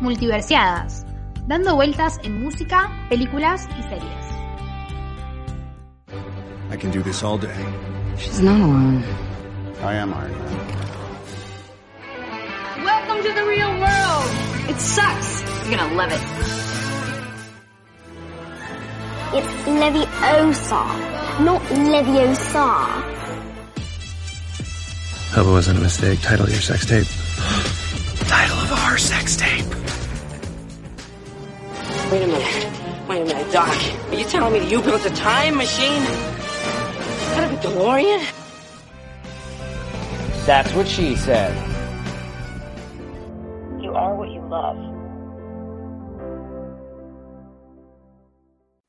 Multiversiadas, dando vueltas en música, películas y series. I can do this all day. She's not alone. I am Iron Man. Welcome to the real world. It sucks. You're gonna love it. It's Leviosa, not Leviosa. Hope it wasn't a mistake. Title of your sex tape. Title of our sex tape. Wait a minute. Wait a minute, Doc. Are you telling me that you built a time machine? Out of a DeLorean? That's what she said.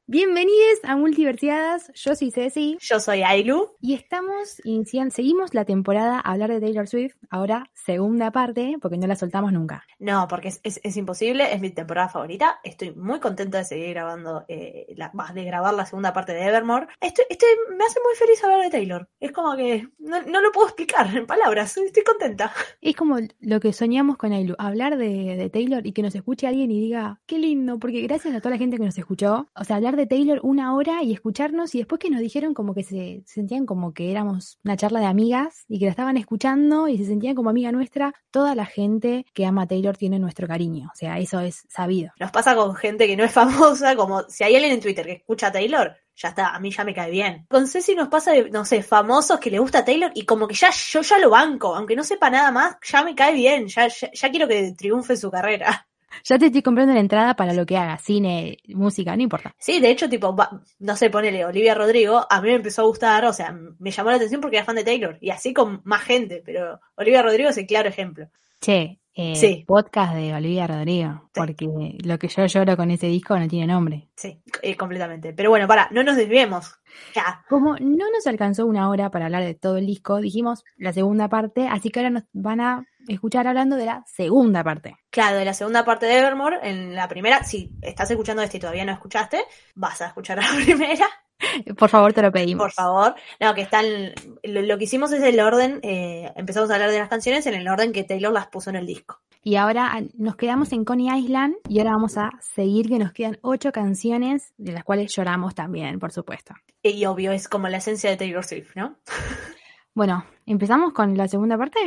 Bienvenidos a Multiversiadas, yo soy Ceci Yo soy Ailu. y estamos iniciando, seguimos la temporada a hablar de Taylor Swift, ahora segunda parte, porque no la soltamos nunca. No, porque es, es- es imposible, es mi temporada favorita. Estoy muy contenta de seguir grabando, eh, la, de grabar la segunda parte de Evermore. Estoy, estoy, me hace muy feliz hablar de Taylor. Es como que no, no lo puedo explicar en palabras, estoy contenta. Es como lo que soñamos con Ailu, hablar de, de Taylor y que nos escuche alguien y diga, qué lindo, porque gracias a toda la gente que nos escuchó, o sea, hablar de Taylor una hora y escucharnos y después que nos dijeron como que se, se sentían como que éramos una charla de amigas y que la estaban escuchando y se sentían como amiga nuestra, toda la gente que ama a Taylor tiene nuestro cariño, o sea, eso es sabido. Nos pasa con gente que no es famosa, como si hay alguien en Twitter que escucha a Taylor, ya está, a mí ya me cae bien. Con Ceci nos pasa de, no sé, famosos que le gusta a Taylor y como que ya yo ya lo banco, aunque no sepa nada más, ya me cae bien, ya, ya quiero que triunfe su carrera. Ya te estoy comprando la entrada para lo que haga, cine, música, no importa. Sí, de hecho, tipo, va- no sé, ponele Olivia Rodrigo, a mí me empezó a gustar, o sea, me llamó la atención porque era fan de Taylor, y así con más gente, pero Olivia Rodrigo es el claro ejemplo. Che, eh, Sí. podcast de Olivia Rodrigo, porque lo que yo lloro con ese disco no tiene nombre. Sí, eh, completamente. Pero bueno, para, no nos desviemos. Ya. Como no nos alcanzó una hora para hablar de todo el disco, dijimos la segunda parte, así que ahora nos van a escuchar hablando de la segunda parte. Claro, de la segunda parte de Evermore, en la primera, si estás escuchando este y todavía no escuchaste, vas a escuchar la primera, Por favor, te lo pedimos. por favor. No, que están, lo, lo que hicimos es el orden, eh, empezamos a hablar de las canciones en el orden que Taylor las puso en el disco. Y ahora ah, nos quedamos en Coney Island y ahora vamos a seguir que nos quedan ocho canciones de las cuales lloramos también, por supuesto. Y obvio, es como la esencia de Taylor Swift, ¿no? Bueno, ¿empezamos con la segunda parte?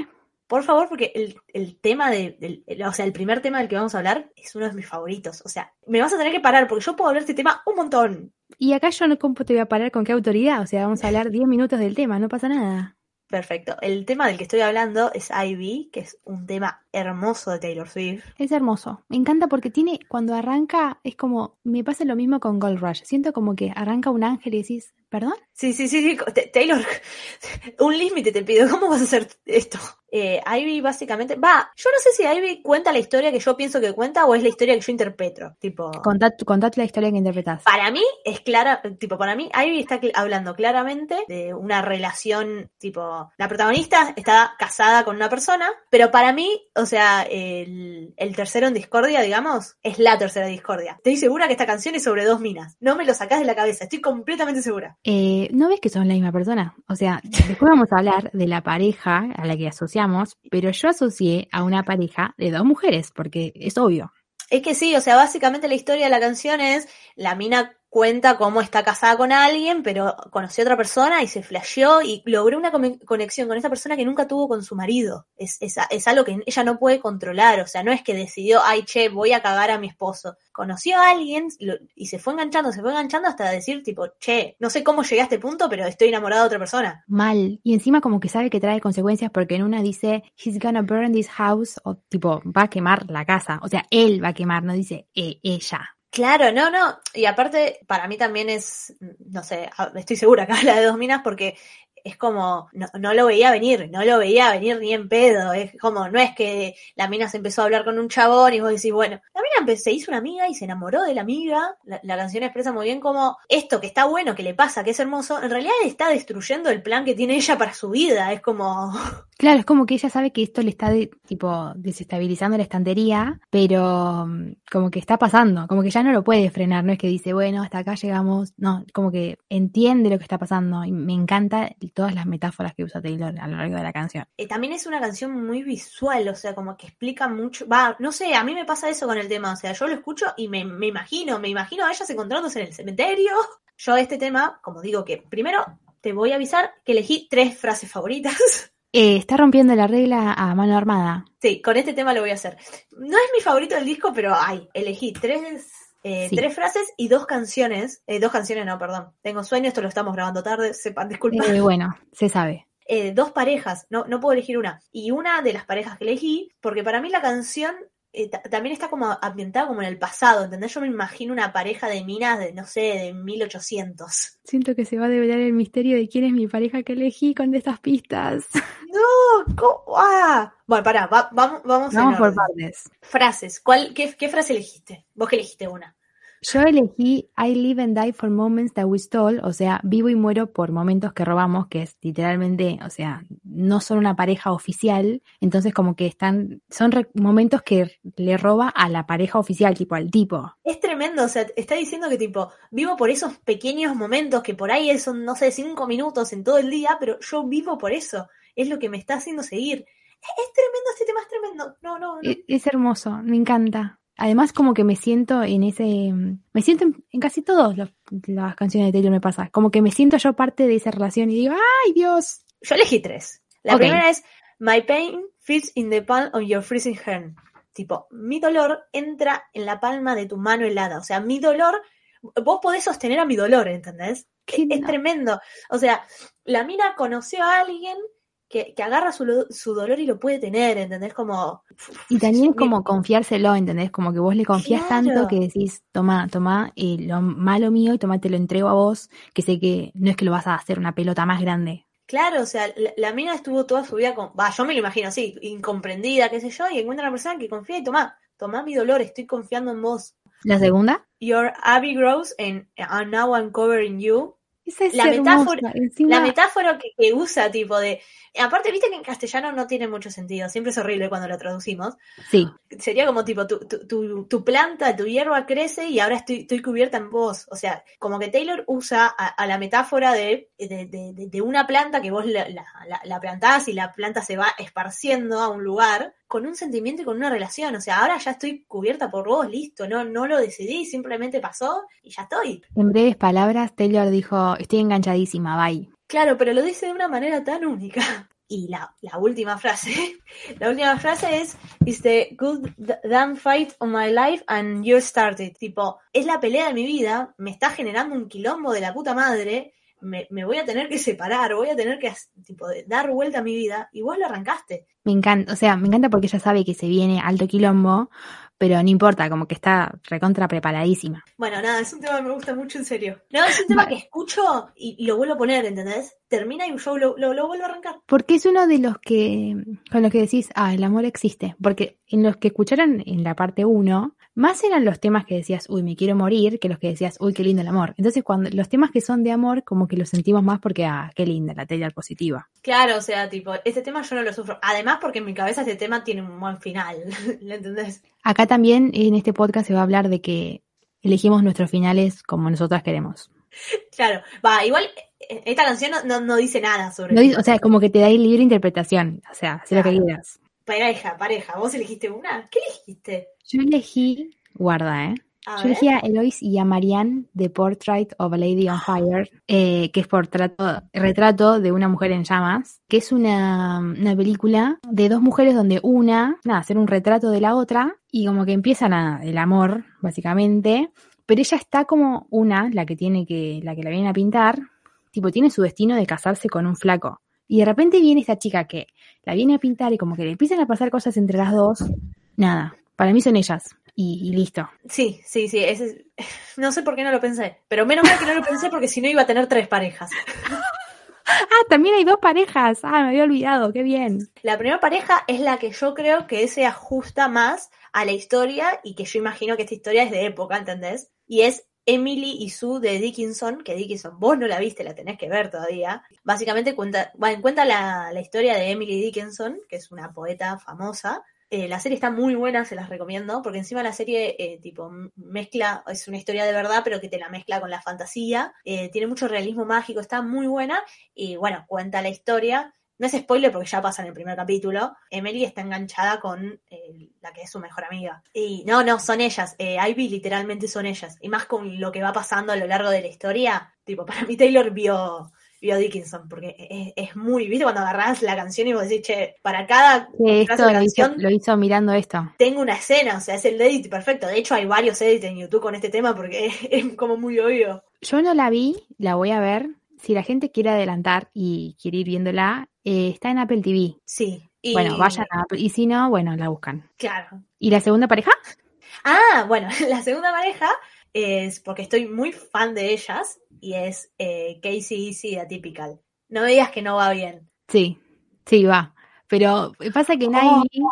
Por favor, porque el, el tema de, del- el- o sea, el primer tema del que vamos a hablar es uno de mis favoritos. O sea, me vas a tener que parar porque yo puedo hablar de este tema un montón. Y acá yo no cómo te voy a parar con qué autoridad, o sea, vamos a hablar 10 minutos del tema, no pasa nada. Perfecto. El tema del que estoy hablando es Ivy, que es un tema hermoso de Taylor Swift. Es hermoso. Me encanta porque tiene, cuando arranca, es como, me pasa lo mismo con Gold Rush. Siento como que arranca un ángel y decís, ¿perdón? Sí, sí, sí, sí. Taylor, un límite te pido. ¿Cómo vas a hacer esto? Eh, Ivy básicamente, va, yo no sé si Ivy cuenta la historia que yo pienso que cuenta o es la historia que yo interpreto. Tipo, Contad, contad la historia que interpretás. Para mí es clara, tipo, para mí Ivy está cl- hablando claramente de una relación, tipo, la protagonista está casada con una persona, pero para mí, o sea, el, el tercero en discordia, digamos, es la tercera discordia. Estoy segura que esta canción es sobre dos minas. No me lo sacás de la cabeza, estoy completamente segura. Eh, ¿No ves que son la misma persona? O sea, después vamos a hablar de la pareja a la que asociamos, pero yo asocié a una pareja de dos mujeres, porque es obvio. Es que sí, o sea, básicamente la historia de la canción es la mina cuenta cómo está casada con alguien, pero conoció a otra persona y se flasheó y logró una conexión con esa persona que nunca tuvo con su marido. Es, es, es algo que ella no puede controlar, o sea, no es que decidió, ay, che, voy a cagar a mi esposo. Conoció a alguien y se fue enganchando, se fue enganchando hasta decir, tipo, che, no sé cómo llegué a este punto, pero estoy enamorada de otra persona. Mal. Y encima como que sabe que trae consecuencias porque en una dice, he's gonna burn this house, o tipo, va a quemar la casa. O sea, él va a quemar, no dice "eh, ella. Claro, no, no. Y aparte, para mí también es, no sé, estoy segura que habla de dos minas porque es como, no, no lo veía venir, no lo veía venir ni en pedo. Es como, no es que la mina se empezó a hablar con un chabón y vos decís, bueno, la mina se hizo una amiga y se enamoró de la amiga. La, la canción expresa muy bien como esto que está bueno, que le pasa, que es hermoso, en realidad está destruyendo el plan que tiene ella para su vida. Es como, Claro, es como que ella sabe que esto le está tipo desestabilizando la estantería, pero mm, como que está pasando, como que ya no lo puede frenar, no es que dice, bueno, hasta acá llegamos, no, como que entiende lo que está pasando y me encanta todas las metáforas que usa Taylor a lo largo de la canción. Eh, también es una canción muy visual, o sea, como que explica mucho. Va, no sé, a mí me pasa eso con el tema, o sea, yo lo escucho y me, me imagino, me imagino a ellas encontrándose en el cementerio. Yo este tema, como digo que primero te voy a avisar que elegí tres frases favoritas. Eh, está rompiendo la regla a mano armada. Sí, con este tema lo voy a hacer. No es mi favorito del disco, pero ay, elegí tres, eh, Sí. tres frases y dos canciones. Eh, dos canciones, no, perdón. Tengo sueño, esto lo estamos grabando tarde, sepan disculpar. Eh, bueno, se sabe. eh, dos parejas, no, no puedo elegir una. Y una de las parejas que elegí, porque para mí la canción eh, ta- también está como ambientada como en el pasado, ¿entendés? Yo me imagino una pareja de minas de, no sé, de 1800. Siento que se va a develar el misterio de quién es mi pareja que elegí con estas pistas. No, ¿cómo? ¡Ah! Bueno, pará, va- vamos, vamos, en Vamos por partes. Frases, ¿cuál, qué, ¿qué frase elegiste? Vos que elegiste una. Yo elegí I live and die for moments that we stole, o sea, vivo y muero por momentos que robamos, que es literalmente, o sea, no son una pareja oficial, entonces como que están, son re- momentos que le roba a la pareja oficial, tipo al tipo. Es tremendo, o sea, está diciendo que tipo, vivo por esos pequeños momentos que por ahí son, no sé, cinco minutos en todo el día, pero yo vivo por eso. Es lo que me está haciendo seguir. Es, es tremendo, este tema es tremendo. No, no, no. E- Es hermoso, me encanta. Además como que me siento en ese, me siento en, en casi todas las canciones de Taylor me pasa, como que me siento yo parte de esa relación y digo, ¡ay Dios! Yo elegí tres. La primera es My pain fits in the palm of your freezing hand. Tipo, mi dolor entra en la palma de tu mano helada. O sea, mi dolor, vos podés sostener a mi dolor, ¿entendés? Es no- tremendo. O sea, la mina conoció a alguien que, que agarra su, su dolor y lo puede tener, ¿entendés? Como. Y también como confiárselo, ¿entendés? Como que vos le confías Claro. tanto que decís, toma, toma eh, lo malo mío y toma, te lo entrego a vos, que sé que no es que lo vas a hacer una pelota más grande. Claro, o sea, la, la mina estuvo toda su vida con. Va, yo me lo imagino así, incomprendida, qué sé yo, y encuentra una persona que confía y toma, toma mi dolor, estoy confiando en vos. La segunda, Your Abby Grows and, and now I'm covering you. Esa es La hermosa. metáfora- Encima, La metáfora que, que usa, tipo de. Aparte, viste que en castellano no tiene mucho sentido, siempre es horrible cuando lo traducimos. sí, Sería como tipo, tu, tu, tu, tu planta, tu hierba crece y ahora estoy, estoy cubierta en vos. O sea, como que Taylor usa a, a la metáfora de, de, de- una planta que vos la, la, la- la plantás y la planta se va esparciendo a un lugar con un sentimiento y con una relación. O sea, ahora ya estoy cubierta por vos, listo, no, no lo decidí, simplemente pasó y ya estoy. en breves palabras, Taylor dijo, estoy enganchadísima, bye. Claro, pero lo dice de una manera tan única. Y la, la última frase, la última frase es, It's the good damn fight of my life and you started. Tipo, es la pelea de mi vida, me está generando un quilombo de la puta madre, me, me voy a tener que separar, voy a tener que tipo, dar vuelta a mi vida y vos lo arrancaste. Me encanta, o sea, me encanta porque ella sabe que se viene alto quilombo, pero no importa, como que está recontra preparadísima. Bueno, nada, es un tema que me gusta mucho, en serio. No, es un tema que escucho y, y lo vuelvo a poner, ¿entendés? Termina y yo lo, lo, lo vuelvo a arrancar. Porque es uno de los que, con los que decís, ah, el amor existe. Porque en los que escucharon en la parte 1, más eran los temas que decías, uy, me quiero morir, que los que decías, uy, qué lindo el amor. Entonces, cuando los temas que son de amor, como que los sentimos más porque, ah, qué linda, la Taylor positiva. Claro, o sea, tipo, este tema yo no lo sufro. Además, porque en mi cabeza este tema tiene un buen final, ¿lo entendés? Acá también, en este podcast, se va a hablar de que elegimos nuestros finales como nosotras queremos. Claro, va, igual eh, esta canción no, no, no dice nada sobre No di- o sea, como que te da libre interpretación. O sea, haz lo que Claro. quieras. Pareja, pareja. ¿Vos elegiste una? ¿Qué elegiste? Yo elegí, guarda, ¿eh? A Yo ver. elegí a Eloise y a Marianne de Portrait of a Lady on Fire, eh, que es portrato, retrato de una mujer en llamas, que es una, una película de dos mujeres donde una, nada, hacer un retrato de la otra y como que empiezan a, el amor, básicamente, pero ella está como una, la que tiene que, la que la vienen a pintar, tipo tiene su destino de casarse con un flaco. Y de repente viene esta chica que la viene a pintar y como que le empiezan a pasar cosas entre las dos. Nada, para mí son ellas. Y, y listo. Sí, sí, sí. ese es- No sé por qué no lo pensé. Pero menos mal que no lo pensé porque si no iba a tener tres parejas. Ah, también hay dos parejas. Ah, me había olvidado, qué bien. La primera pareja es la que yo creo que se ajusta más a la historia y que yo imagino que esta historia es de época, ¿entendés? Y es Emily y Sue de Dickinson, que Dickinson vos no la viste, la tenés que ver todavía. Básicamente cuenta, bueno, cuenta la, la historia de Emily Dickinson, que es una poeta famosa. Eh, la serie está muy buena, se las recomiendo, porque encima la serie eh, tipo mezcla, es una historia de verdad, pero que te la mezcla con la fantasía. Eh, tiene mucho realismo mágico, está muy buena. Y bueno, cuenta la historia. No es spoiler porque ya pasa en el primer capítulo. Emily está enganchada con eh, la que es su mejor amiga. Y no, no, son ellas. Eh, Ivy literalmente son ellas. Y más con lo que va pasando a lo largo de la historia. Tipo, para mí Taylor vio, vio a Dickinson. Porque es, es muy, ¿viste? Cuando agarrás la canción y vos decís, che, para cada esto lo hizo, canción lo hizo mirando esto. tengo una escena. O sea, es el edit perfecto. De hecho, hay varios edits en YouTube con este tema porque es, es como muy obvio. Yo no la vi, la voy a ver. Si la gente quiere adelantar y quiere ir viéndola, eh, está en Apple TV. Sí. Y, Bueno, vayan a Apple. Y si no, bueno, la buscan. Claro. ¿Y la segunda pareja? Ah, bueno, la segunda pareja es porque estoy muy fan de ellas y es eh, Casey Easy Atypical. No me digas que no va bien. Sí, sí, va. Pero pasa que en Oh. Ivy,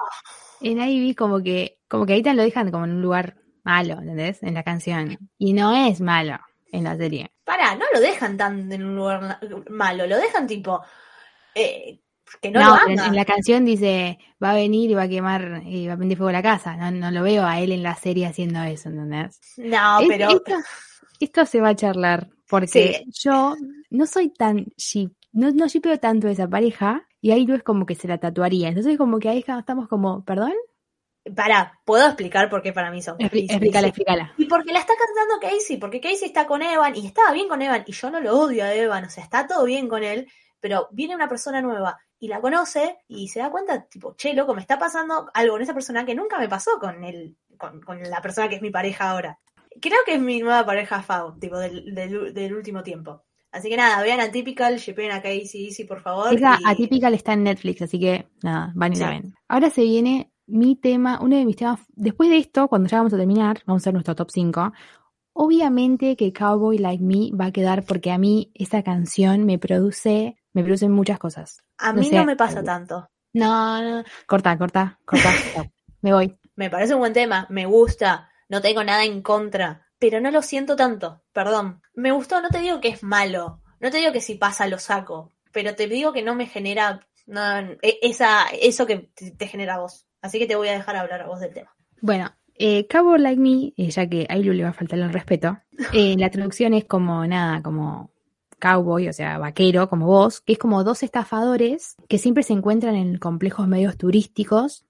en Ivy como que, como que ahí te lo dejan como en un lugar malo, ¿entendés? En la canción. Y no es malo en la serie. Pará, no lo dejan tan en un lugar malo, lo dejan tipo eh, que no, No, lo en, la canción dice, va a venir y va a quemar y va a prender fuego la casa. No, no lo veo a él en la serie haciendo eso, ¿entendés? No, Es- pero esto, esto se va a charlar, porque yo no soy tan ship, no, no shipeo tanto a esa pareja, y ahí no es como que se la tatuaría. Entonces como que ahí estamos como, ¿perdón? pará, puedo explicar por qué para mí son explícala, explícala. Y porque la está cantando Casey, porque Casey está con Evan y estaba bien con Evan y yo no lo odio a Evan, o sea, está todo bien con él, pero viene una persona nueva y la conoce y se da cuenta, tipo, che, loco, me está pasando algo con esa persona que nunca me pasó con él, con, con la persona que es mi pareja ahora. Creo que es mi nueva pareja Fau, tipo, del, del, del último tiempo. Así que nada, vean Atypical, shippeen a Casey Easy, por favor. Esa y- atípica está en Netflix, así que nada, van y la ven. Ahora se viene mi tema, uno de mis temas. Después de esto, cuando ya vamos a terminar, vamos a hacer nuestro top 5. Obviamente que Cowboy Like Me va a quedar porque a mí esa canción me produce, me produce muchas cosas. A no mí sé. no me pasa tanto. No, no, corta, corta, corta. me voy. Me parece un buen tema, me gusta, no tengo nada en contra, pero no lo siento tanto, perdón. Me gustó, no te digo que es malo, no te digo que si pasa lo saco, pero te digo que no me genera no, e- esa, eso que te, genera a vos. Así que te voy a dejar hablar a vos del tema. Bueno, eh, Cowboy Like Me, eh, ya que a Ailu le va a faltar el respeto, eh, la traducción es como nada, como cowboy, o sea, vaquero, como vos, que es como dos estafadores que siempre se encuentran en complejos medios turísticos,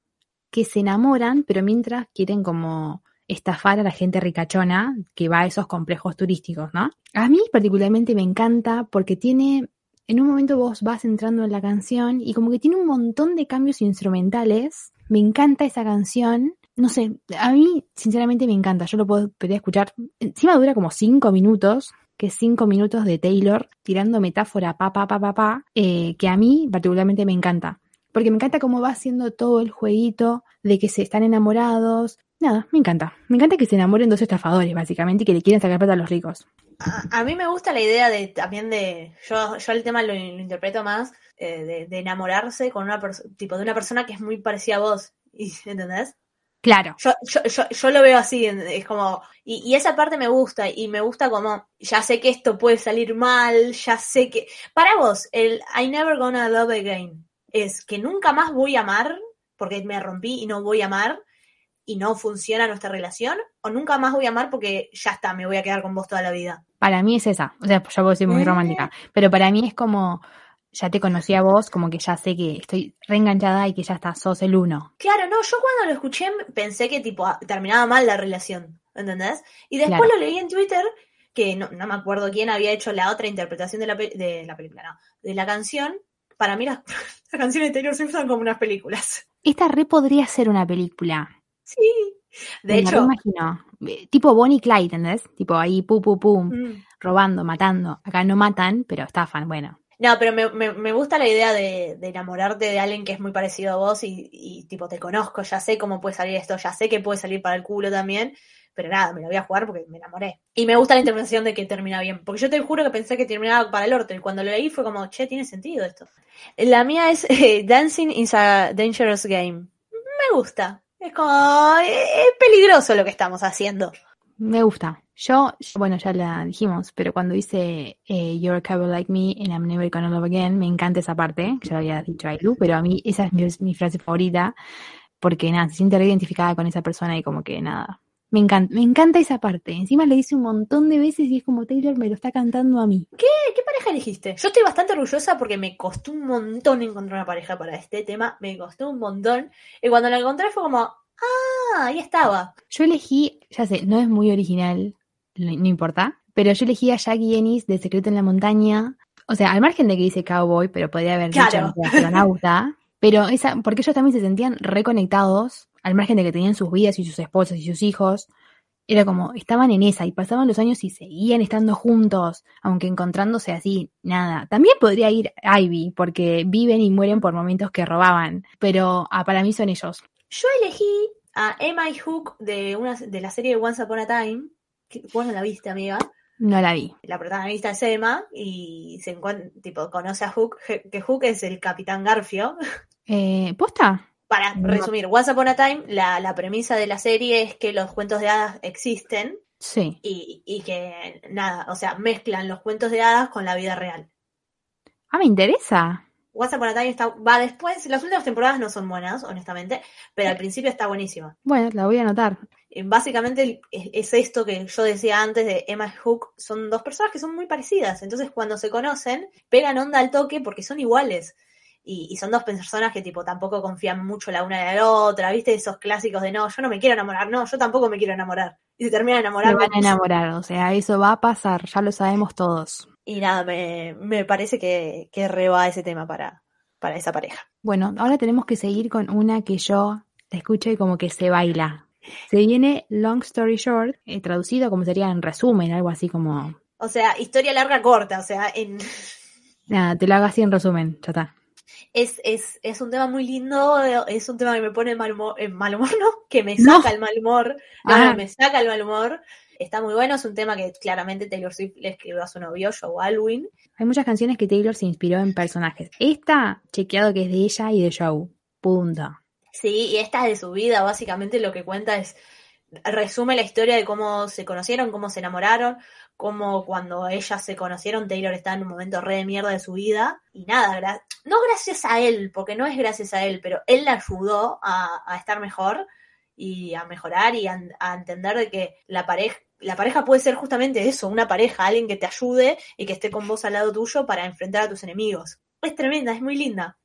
que se enamoran, pero mientras quieren como estafar a la gente ricachona que va a esos complejos turísticos, ¿no? A mí particularmente me encanta porque tiene, en un momento vos vas entrando en la canción y como que tiene un montón de cambios instrumentales. Me encanta esa canción. No sé, a mí sinceramente me encanta. Yo lo podría escuchar. Encima dura como cinco minutos, que cinco minutos de Taylor tirando metáfora pa pa pa pa pa, eh, que a mí particularmente me encanta. Porque me encanta cómo va haciendo todo el jueguito de que se están enamorados. Nada, me encanta. Me encanta que se enamoren dos estafadores, básicamente, y que le quieren sacar plata a los ricos. A, mí me gusta la idea de también de, yo, yo el tema lo, lo interpreto más, eh, de, enamorarse con una tipo de una persona que es muy parecida a vos, ¿entendés? Claro. Yo, yo, yo, yo lo veo así, es como, y, y esa parte me gusta, y me gusta como, ya sé que esto puede salir mal, ya sé que, para vos, el I never gonna love again, es que nunca más voy a amar, porque me rompí y no voy a amar, y no funciona nuestra relación, o nunca más voy a amar porque ya está, me voy a quedar con vos toda la vida. Para mí es esa. O sea, yo puedo ser muy romántica. Pero para mí es como, ya te conocí a vos, como que ya sé que estoy reenganchada y que ya está, sos el uno. Claro, no, yo cuando lo escuché pensé que tipo ah, terminaba mal la relación, ¿entendés? Y después Claro. lo leí en Twitter, que no, no me acuerdo quién había hecho la otra interpretación de la, pe- de la película, no, de la canción. Para mí las, las canciones de Taylor Swift son como unas películas. Esta re podría ser una película. Sí. De Me hecho, imagino. Eh, Tipo Bonnie y Clyde, ¿entendés? Tipo ahí, pu, pu, pum, mm, robando, matando. Acá no matan, pero estafan, bueno. No, pero me, me, me gusta la idea de, enamorarte de alguien que es muy parecido a vos y, y tipo te conozco, ya sé cómo puede salir esto, ya sé que puede salir para el culo también, pero nada, me lo voy a jugar porque me enamoré. Y me gusta la interpretación de que termina bien, porque yo te juro que pensé que terminaba para el orto y cuando lo leí fue como, che, tiene sentido esto. La mía es eh, Dancing is a Dangerous Game. Me gusta. Es como, eh, es peligroso lo que estamos haciendo. Me gusta. Yo, bueno, ya la dijimos, pero cuando dice eh, You're a cowboy like me and I'm never gonna love again, me encanta esa parte, que ya lo había dicho Ailu, pero a mí esa es mi, frase favorita, porque nada, se siente reidentificada con esa persona y como que nada. Me encanta, me encanta esa parte. Encima le dice un montón de veces y es como Taylor me lo está cantando a mí. ¿Qué, ¿Qué pareja elegiste? Yo estoy bastante orgullosa porque me costó un montón encontrar una pareja para este tema. Me costó un montón. Y cuando la encontré fue como, ahí estaba. Yo elegí, ya sé, no es muy original, no, no importa, pero yo elegí a Jackie Ennis de Secreto en la Montaña. O sea, al margen de que dice cowboy, pero podría haber Claro. dicho astronauta. Pero esa, porque ellos también se sentían reconectados, al margen de que tenían sus vidas y sus esposas y sus hijos. Era como, estaban en esa y pasaban los años y seguían estando juntos, aunque encontrándose así, nada. También podría ir Ivy, porque viven y mueren por momentos que robaban, pero ah, para mí son ellos. Yo elegí a Emma y Hook de, una, de la serie Once Upon a Time. Que, vos no la viste, amiga. No la vi. La protagonista es Emma y se encuentra, tipo, conoce a Hook, que Hook es el capitán Garfio. Eh, ¿Posta? Para No. resumir, Once Upon a Time, la, la premisa de la serie es que los cuentos de hadas existen Sí. y, y que, nada, o sea, mezclan los cuentos de hadas con la vida real. Ah, me interesa. Once Upon a Time está, va después, las últimas temporadas no son buenas, honestamente, pero al principio está buenísima. Bueno, la voy a anotar. Eh, Básicamente es, es esto que yo decía antes de Emma y Hook, son dos personas que son muy parecidas, entonces cuando se conocen, pegan onda al toque porque son iguales. Y, y son dos personas que tipo tampoco confían mucho la una de la otra, ¿viste? Esos clásicos de no, yo no me quiero enamorar, no, yo tampoco me quiero enamorar. Y se terminan Se enamorando. van a enamorar, o sea, eso va a pasar, ya lo sabemos todos. Y nada, me, me parece que, que reba ese tema para, para esa pareja. Bueno, ahora tenemos que seguir con una que yo la escucho y como que se baila. Se viene Long Story Short, eh, traducido como sería en resumen, algo así como... O sea, historia larga corta, o sea, en, Nada, te lo hago así en resumen, ya está. es, es, es un tema muy lindo, es un tema que me pone mal humor, eh, mal humor, ¿no? Que me No. saca el mal humor, no, Ah. no, me saca el mal humor. Está muy bueno, es un tema que claramente Taylor Swift le escribió a su novio, Joe Alwyn. Hay muchas canciones que Taylor se inspiró en personajes. Esta, chequeado que es de ella y de Joe. Punto. Sí, y esta es de su vida, básicamente lo que cuenta es, resume la historia de cómo se conocieron, cómo se enamoraron, cómo cuando ellas se conocieron Taylor estaba en un momento re de mierda de su vida. Y nada, gra- no gracias a él, porque no es gracias a él, pero él la ayudó a, a estar mejor y a mejorar y a, a entender de que la pareja, la pareja puede ser justamente eso, una pareja, alguien que te ayude y que esté con vos al lado tuyo para enfrentar a tus enemigos. Es tremenda, es muy linda.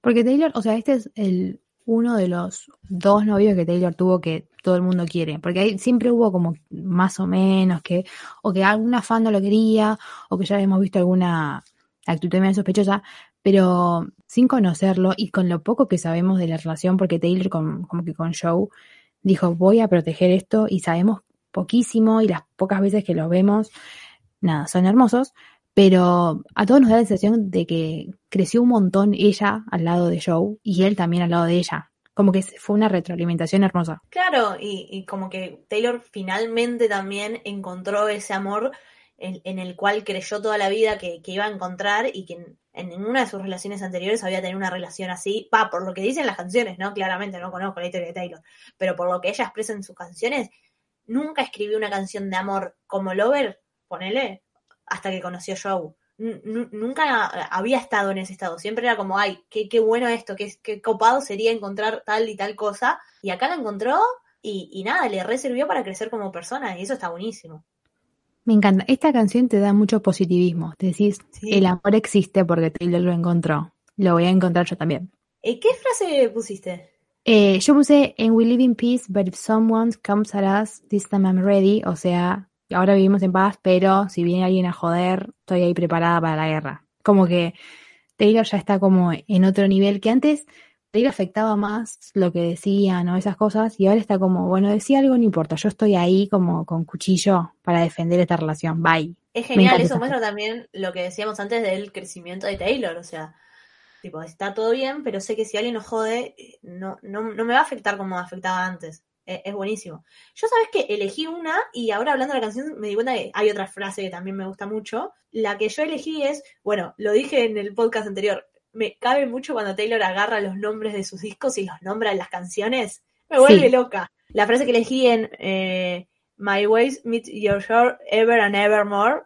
Porque Taylor, o sea, este es el uno de los dos novios que Taylor tuvo que todo el mundo quiere. Porque ahí siempre hubo como más o menos que, o que alguna fan no lo quería, o que ya habíamos visto alguna actitud medio sospechosa, pero sin conocerlo y con lo poco que sabemos de la relación, porque Taylor con, como que con Joe dijo voy a proteger esto y sabemos poquísimo y las pocas veces que los vemos, nada, son hermosos, pero a todos nos da la sensación de que creció un montón ella al lado de Joe y él también al lado de ella. Como que fue una retroalimentación hermosa. Claro, y, como que Taylor finalmente también encontró ese amor en, el cual creyó toda la vida que, iba a encontrar y que en, ninguna de sus relaciones anteriores había tenido una relación así. Va, por lo que dicen las canciones, ¿no? Claramente no conozco la historia de Taylor, pero por lo que ella expresa en sus canciones, nunca escribió una canción de amor como Lover, ponele, hasta que conoció a Joe. N- Nunca había estado en ese estado, siempre era como, ay, qué, qué bueno esto, qué, qué copado sería encontrar tal y tal cosa, y acá la encontró y, y nada, le re sirvió para crecer como persona, y eso está buenísimo. Me encanta. Esta canción te da mucho positivismo. Te decís, Sí. el amor existe porque Taylor lo encontró. Lo voy a encontrar yo también. Eh, ¿Qué frase pusiste? Eh, yo puse, and we live in peace, but if someone comes at us, this time I'm ready. O sea, ahora vivimos en paz, pero si viene alguien a joder, estoy ahí preparada para la guerra. Como que Taylor ya está como en otro nivel que antes Taylor afectaba más lo que decían o esas cosas y ahora está como, bueno, decía algo, no importa, yo estoy ahí como con cuchillo para defender esta relación, bye. Es genial, eso muestra también lo que decíamos antes del crecimiento de Taylor, o sea, tipo, está todo bien, pero sé que si alguien nos jode, eh, no, no, no me va a afectar como me afectaba antes. Eh, Es, buenísimo. Yo sabes que elegí una y ahora hablando de la canción me di cuenta que hay otra frase que también me gusta mucho. La que yo elegí es, bueno, lo dije en el podcast anterior, me cabe mucho cuando Taylor agarra los nombres de sus discos y los nombra en las canciones. Me vuelve Sí. loca. La frase que elegí en eh, My ways meet your shore ever and evermore.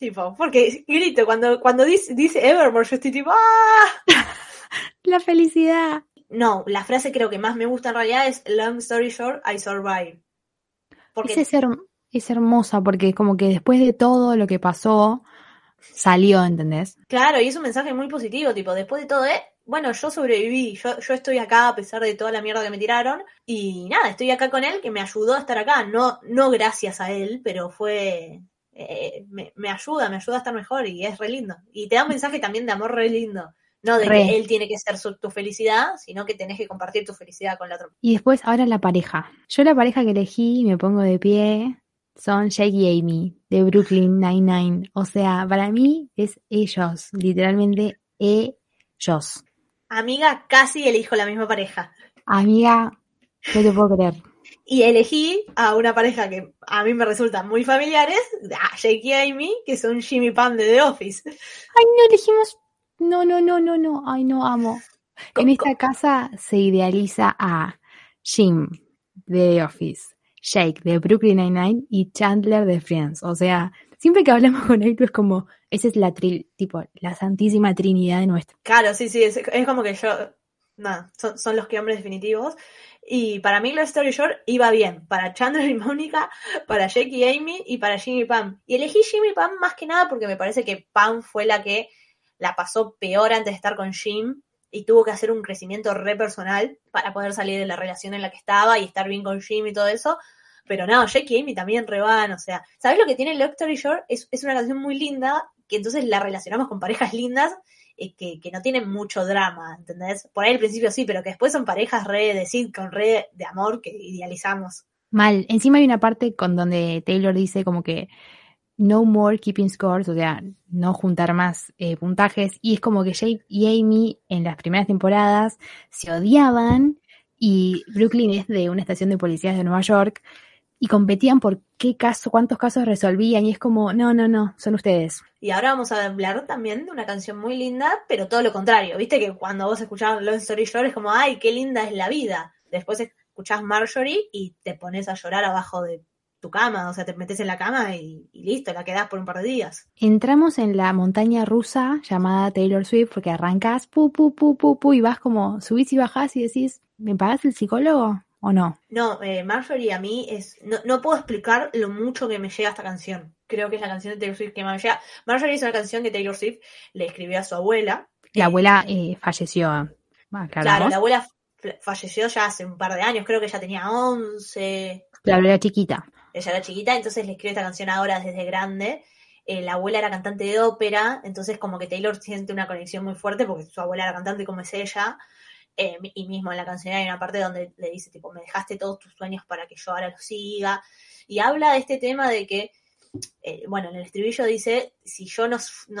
Tipo, porque grito, cuando, cuando dice, dice evermore, yo estoy tipo, ¡ah! La felicidad. No, la frase creo que más me gusta en realidad es Long story short, I survive. Porque Esa es, her- es hermosa porque como que después de todo lo que pasó, salió, ¿entendés? Claro, y es un mensaje muy positivo, tipo, después de todo, eh, bueno, yo sobreviví, yo, yo estoy acá a pesar de toda la mierda que me tiraron, y nada, estoy acá con él, que me ayudó a estar acá, no, no gracias a él, pero fue, eh, me, me ayuda, me ayuda a estar mejor, y es re lindo. Y te da un mensaje también de amor re lindo, no de Re. que él tiene que ser su- tu felicidad, sino que tenés que compartir tu felicidad con la otra. Y después, ahora la pareja. Yo la pareja que elegí, y me pongo de pie, son Jake y Amy, de Brooklyn Nine-Nine. O sea, para mí es ellos, literalmente ellos. Amiga, casi elijo la misma pareja. Amiga, no te puedo creer. Y elegí a una pareja que a mí me resultan muy familiares, a Jake y Amy, que son Jimmy Pam de The Office. Ay, no elegimos. No, no, no, no, no. Ay, no amo. En esta casa se idealiza a Jim de The Office, Jake de Brooklyn Nine-Nine y Chandler de Friends. O sea, siempre que hablamos con él es como, esa es la tri- tipo, la santísima trinidad de nuestra. Claro, sí, sí, es, es como que yo, nada, son, son los que hombres definitivos. Y para mí, la Story Short iba bien. Para Chandler y Mónica, para Jake y Amy y para Jimmy Pam. Y elegí Jimmy Pam más que nada porque me parece que Pam fue la que la pasó peor antes de estar con Jim y tuvo que hacer un crecimiento re personal para poder salir de la relación en la que estaba y estar bien con Jim y todo eso. Pero no, Jake y Amy también reban, o sea, ¿sabes lo que tiene Love Story Short? Es, es una canción muy linda que entonces la relacionamos con parejas lindas que, que no tienen mucho drama, ¿entendés? Por ahí al principio sí, pero que después son parejas re de sitcom, re de amor que idealizamos. Mal. Encima hay una parte con donde Taylor dice como que no more keeping scores, o sea, no juntar más eh, puntajes. Y es como que Jake y Amy en las primeras temporadas se odiaban y Brooklyn es de una estación de policías de Nueva York y competían por qué caso, cuántos casos resolvían y es como, no, no, no, son ustedes. Y ahora vamos a hablar también de una canción muy linda, pero todo lo contrario. Viste que cuando vos escuchás Love Story Short es como, ay, qué linda es la vida. Después escuchás Marjorie y te pones a llorar abajo de tu cama, o sea, te metes en la cama y, y listo, la quedás por un par de días. Entramos en la montaña rusa llamada Taylor Swift porque arrancás pu, pu, pu, pu, pu, y vas como, subís y bajás y decís, ¿me pagás el psicólogo o no? No, eh, Marjorie a mí es. No, no puedo explicar lo mucho que me llega esta canción. Creo que es la canción de Taylor Swift que más me llega. Marjorie es una canción que Taylor Swift le escribió a su abuela. La Eh, abuela eh, falleció, ah, Claro, la abuela falleció ya hace un par de años, creo que ya tenía 11, La abuela chiquita. ella era chiquita, entonces le escribe esta canción ahora desde grande. Eh, la abuela era cantante de ópera, entonces como que Taylor siente una conexión muy fuerte porque su abuela era cantante como es ella. Eh, y mismo en la canción hay una parte donde le dice, tipo, me dejaste todos tus sueños para que yo ahora los siga. Y habla de este tema de que, eh, bueno, en el estribillo dice, si yo no,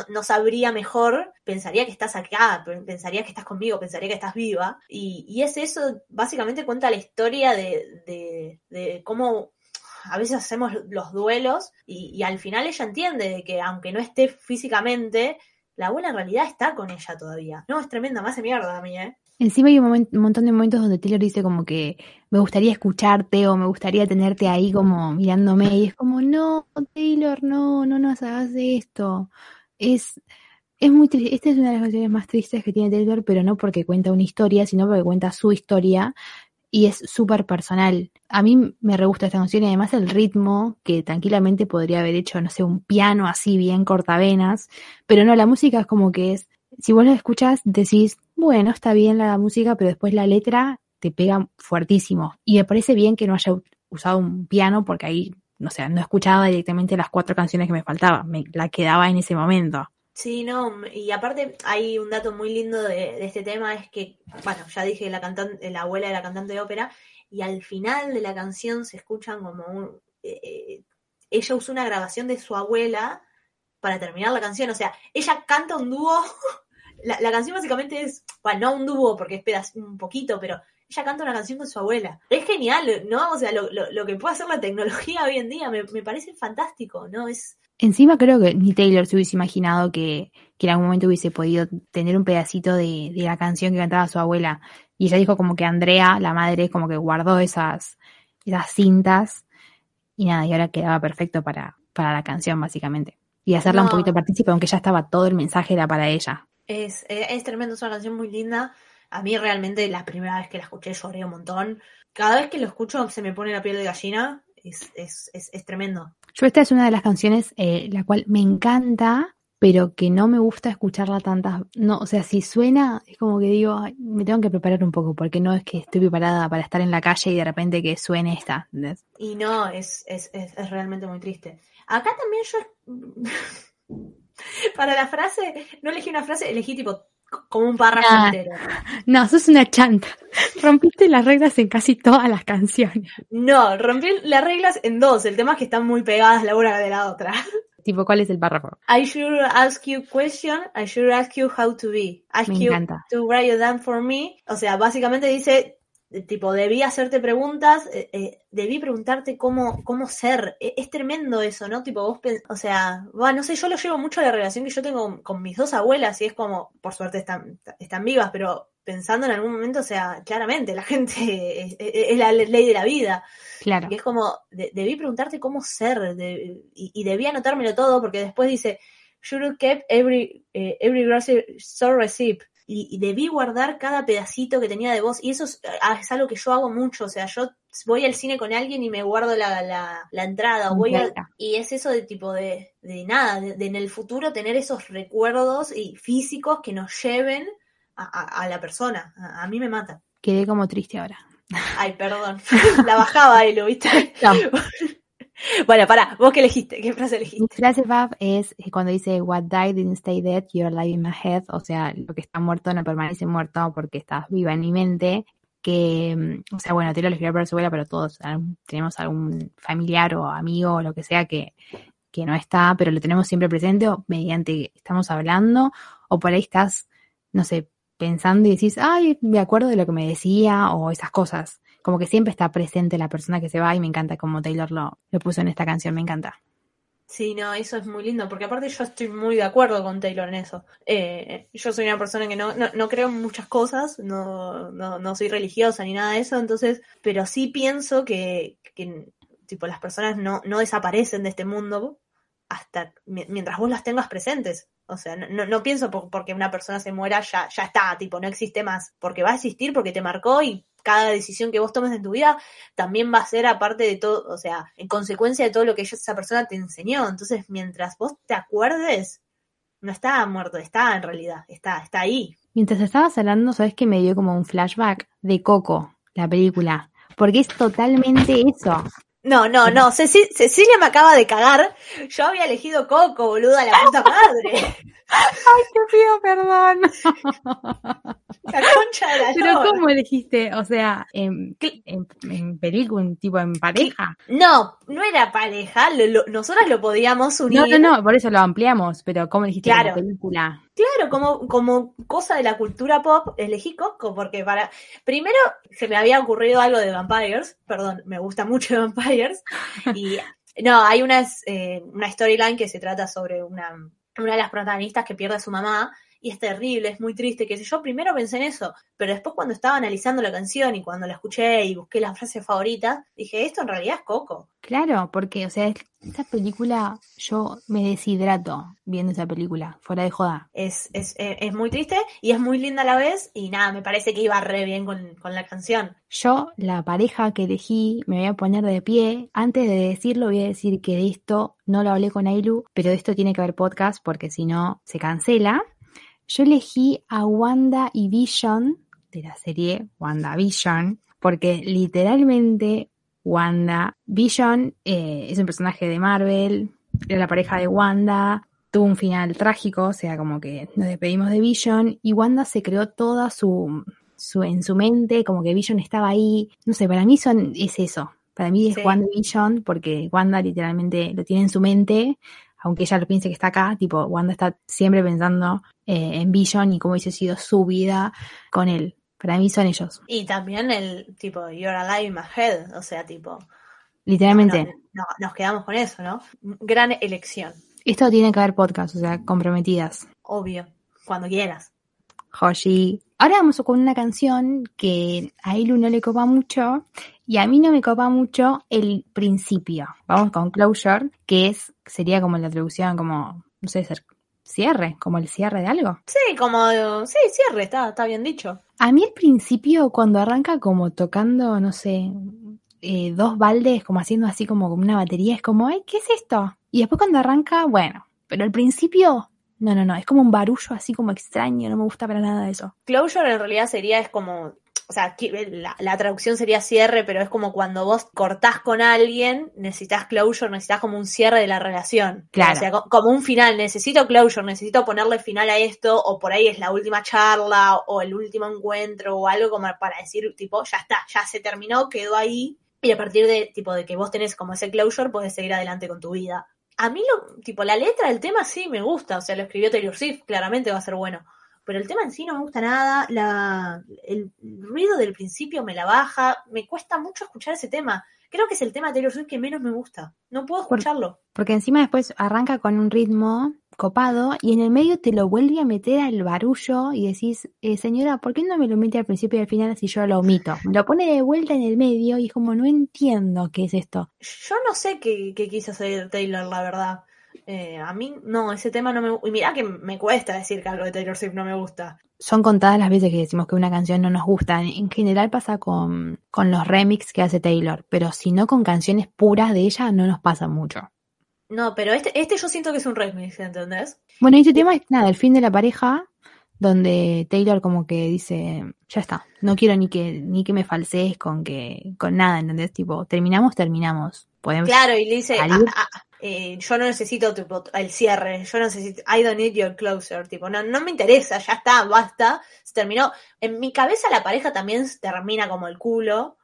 no, sabría mejor, pensaría que estás acá, pe- pensaría que estás conmigo, pensaría que estás viva. Y, y es eso, básicamente cuenta la historia de, de, de cómo a veces hacemos los duelos y, al final ella entiende de que aunque no esté físicamente, la abuela en realidad está con ella todavía. No, es tremenda, me hace mierda a mí, ¿eh? Encima hay un, un montón de momentos donde Taylor dice como que me gustaría escucharte o me gustaría tenerte ahí como mirándome y es como, no, Taylor, no, no nos hagas esto. Es, es muy triste. Esta es una de las canciones más tristes que tiene Taylor, pero no porque cuenta una historia, sino porque cuenta su historia y es súper personal. A mí me re gusta esta canción y además el ritmo, que tranquilamente podría haber hecho, no sé, un piano así bien cortavenas, pero no, la música es como que es, si vos la escuchas, decís, bueno, está bien la música, pero después la letra te pega fuertísimo. Y me parece bien que no haya usado un piano porque ahí, no sé, no escuchaba directamente las cuatro canciones que me faltaban, me la quedaba en ese momento. Sí, no, y aparte hay un dato muy lindo de, de este tema, es que, bueno, ya dije la cantante, la abuela de la cantante de ópera, y al final de la canción se escuchan como un... eh, eh, ella usó una grabación de su abuela para terminar la canción, o sea, ella canta un dúo, la, la canción básicamente es, bueno, no un dúo porque es pedaz- un poquito, pero ella canta una canción con su abuela. Es genial, ¿no? O sea, lo, lo, lo que puede hacer la tecnología hoy en día me, me parece fantástico, ¿no? Es, Encima creo que ni Taylor se hubiese imaginado que, que en algún momento hubiese podido tener un pedacito de, de la canción que cantaba su abuela. Y ella dijo como que Andrea, la madre, como que guardó esas, esas cintas. y nada, y ahora quedaba perfecto para, para la canción, básicamente. Y hacerla un poquito partícipe, aunque ya estaba todo el mensaje era para ella. Es, eh, es tremendo, es una canción muy linda. A mí realmente la primera vez que la escuché lloré un montón. Cada vez que lo escucho se me pone la piel de gallina. Es, es, es, es tremendo. Yo esta es una de las canciones eh, la cual me encanta, pero que no me gusta escucharla tantas. No, o sea, si suena, es como que digo, "Ay, me tengo que preparar un poco, porque no es que estoy preparada para estar en la calle y de repente que suene esta. ¿entendés? Y no, es, es, es, es realmente muy triste. Acá también yo, para la frase, no elegí una frase, elegí tipo como un párrafo Ah. entero. No, sos una chanta. Rompiste las reglas en casi todas las canciones. No, rompí las reglas en dos. El tema es que están muy pegadas la una de la otra. Tipo, ¿cuál es el párrafo? I should ask you question, I should ask you how to be. Ask Me you encanta. to write it down for me. O sea, básicamente dice, tipo, debí hacerte preguntas, eh, eh, debí preguntarte cómo, cómo ser. E- Es, tremendo eso, ¿no? Tipo, vos, o sea, bueno, no sé, yo lo llevo mucho a la relación que yo tengo con, con mis dos abuelas y es como, por suerte están, están vivas, pero pensando en algún momento, o sea, claramente, la gente es, es- es la ley de la vida. Claro. Y es como, de- debí preguntarte cómo ser, de- y, y debí anotármelo todo, porque después dice, should have kept every, eh, every store receipt. Y, y debí guardar cada pedacito que tenía de vos. Y eso es, ah, es algo que yo hago mucho. O sea, yo voy al cine con alguien y me guardo la, la, la entrada. o Voy a- y es eso de tipo de, de nada, de, de en el futuro tener esos recuerdos y físicos que nos lleven a, a- a la persona. A, a mí me mata. Quedé como triste ahora. Ay, perdón. la bajaba ahí, lo viste. No. Bueno, pará, vos qué elegiste, qué frase Mi elegiste. frase Fab es cuando dice What died didn't stay dead, you're alive in my head. O sea, lo que está muerto no permanece muerto porque estás viva en mi mente. Que, mm, o sea, bueno, te lo escribió por su abuela, pero todos tenemos algún familiar o amigo o lo que sea que, que no está, pero lo tenemos siempre presente o mediante estamos hablando, o por ahí estás, no sé, pensando y decís, ay, me acuerdo de lo que me decía, o esas cosas. Como que siempre está presente la persona que se va y me encanta como Taylor lo, lo puso en esta canción, me encanta. Sí, no, eso es muy lindo, porque aparte yo estoy muy de acuerdo con Taylor en eso. Eh, yo soy una persona que no, no, no creo en muchas cosas, no, no, no soy religiosa ni nada de eso, entonces, pero sí pienso que, que tipo, las personas no, no desaparecen de este mundo hasta mi- mientras vos las tengas presentes. O sea, no, no, pienso por- porque una persona se muera ya, ya está, tipo, no existe más. Porque va a existir porque te marcó y cada decisión que vos tomes en tu vida también va a ser aparte de todo, o sea, en consecuencia de todo lo que esa persona te enseñó. Entonces, mientras vos te acuerdes, no está muerto, está en realidad, está, está ahí. Mientras estabas hablando, sabes que me dio como un flashback de Coco, la película. Porque es totalmente eso. No, no, no, Ceci- Cecilia me acaba de cagar. Yo había elegido Coco, boluda, la puta madre. Ay, te pido perdón. La concha de la Pero. ¿cómo elegiste? O sea, en, en, en película, un tipo en pareja. No, no era pareja, lo- lo- nosotras lo podíamos unir. No, no, no, por eso lo ampliamos, pero ¿cómo elegiste Claro. como película? Claro, como, como cosa de la cultura pop, elegí Coco, porque para. Primero se me había ocurrido algo de Vampires, perdón, me gusta mucho Vampires. Y no, hay una, eh, una storyline que se trata sobre una, una de las protagonistas que pierde a su mamá. Y es terrible, es muy triste, qué sé yo. Primero pensé en eso, pero después cuando estaba analizando la canción y cuando la escuché y busqué las frases favoritas, dije, esto en realidad es Coco. Claro, porque, o sea, es- esa película, yo me deshidrato viendo esa película, fuera de joda. Es, es, es, es muy triste y es muy linda a la vez. Y nada, me parece que iba re bien con, con la canción. Yo, la pareja que elegí, me voy a poner de pie. Antes de decirlo, voy a decir que de esto no lo hablé con Ailu, pero de esto tiene que haber podcast porque si no, se cancela. Yo elegí a Wanda y Vision de la serie WandaVision porque literalmente Wanda Vision eh, es un personaje de Marvel, era la pareja de Wanda, tuvo un final trágico, o sea, como que nos despedimos de Vision y Wanda se creó toda su, su en su mente, como que Vision estaba ahí, no sé, para mí son es eso. Para mí es Sí. Wanda Vision porque Wanda literalmente lo tiene en su mente, aunque ella lo piense que está acá, tipo Wanda está siempre pensando eh, en Vision y cómo hubiese sido su vida con él. Para mí son ellos, Y también el tipo, You're alive in my head. O sea, tipo, literalmente. no, no, nos quedamos con eso, ¿no? Gran elección, Esto tiene que haber podcast, o sea, comprometidas. obvio, cuando quieras. Hoshi, Ahora vamos con una canción que a Ilu no le copa mucho y a mí no me copa mucho el principio. Vamos con Closure, que es sería como la traducción como, no sé, ser cierre, como el cierre de algo. Sí, como, sí, cierre, está, está bien dicho. A mí el principio, cuando arranca como tocando, no sé, eh, dos baldes, como haciendo así como una batería, es como, ay, ¿qué es esto? Y después cuando arranca, bueno, pero al principio, no, no, no, es como un barullo así como extraño, no me gusta para nada eso. Closure en realidad sería, es como, o sea, la, la traducción sería cierre, pero es como cuando vos cortás con alguien, necesitas closure, necesitas como un cierre de la relación. Claro. O sea, co- como un final, necesito closure, necesito ponerle final a esto, o por ahí es la última charla, o el último encuentro, o algo como para decir, tipo, ya está, ya se terminó, quedó ahí, y a partir de, tipo, de que vos tenés como ese closure, podés seguir adelante con tu vida. A mí, lo, tipo, la letra del tema sí me gusta, o sea, lo escribió Taylor Swift, claramente va a ser bueno pero el tema en sí no me gusta nada, la, el ruido del principio me la baja, me cuesta mucho escuchar ese tema. Creo que es el tema de Taylor Swift que menos me gusta. No puedo escucharlo. Porque encima después arranca con un ritmo copado y en el medio te lo vuelve a meter al barullo y decís, eh, señora, ¿por qué no me lo mete al principio y al final si yo lo omito? Lo pone de vuelta en el medio y es como, no entiendo qué es esto. Yo no sé qué, qué quiso hacer Taylor, la verdad. Eh, a mí, no, ese tema no me gusta. Y mirá que me cuesta decir que algo de Taylor Swift no me gusta. Son contadas las veces que decimos que una canción no nos gusta. En- En general pasa con, con los remix que hace Taylor, pero si no con canciones puras de ella no nos pasa mucho. No, pero este, este yo siento que es un remix, ¿entendés? Bueno, y este tema es nada, el fin de la pareja, donde Taylor como que dice, ya está, no quiero ni que, ni que me falsees con que, con nada, ¿entendés? Tipo, terminamos, terminamos. Podemos. Claro, y le dice, salir. "Ah, ah, eh, yo no necesito tipo, el cierre, yo necesito, I don't need your closer, tipo, no, no me interesa, ya está, basta, se terminó. En mi cabeza la pareja también se termina como el culo,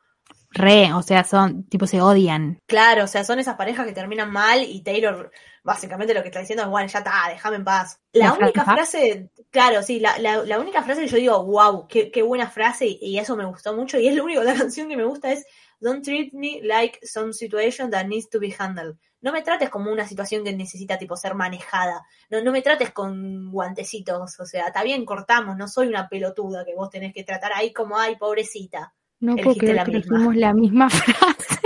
Re, o sea, son, tipo, se odian. claro, o sea, son esas parejas que terminan mal y Taylor básicamente lo que está diciendo es, bueno, ya está, déjame en paz. La ¿La única frase? claro, sí, la, la, la única frase que yo digo, wow, qué, qué buena frase y, y eso me gustó mucho y es lo único de la canción que me gusta es, don't treat me like some situation that needs to be handled. No me trates como una situación que necesita tipo ser manejada. No, no me trates con guantecitos. O sea, está bien, cortamos. No soy una pelotuda que vos tenés que tratar ahí como, ay, pobrecita. No puedo Elegiste creer la que misma. elegimos la misma frase.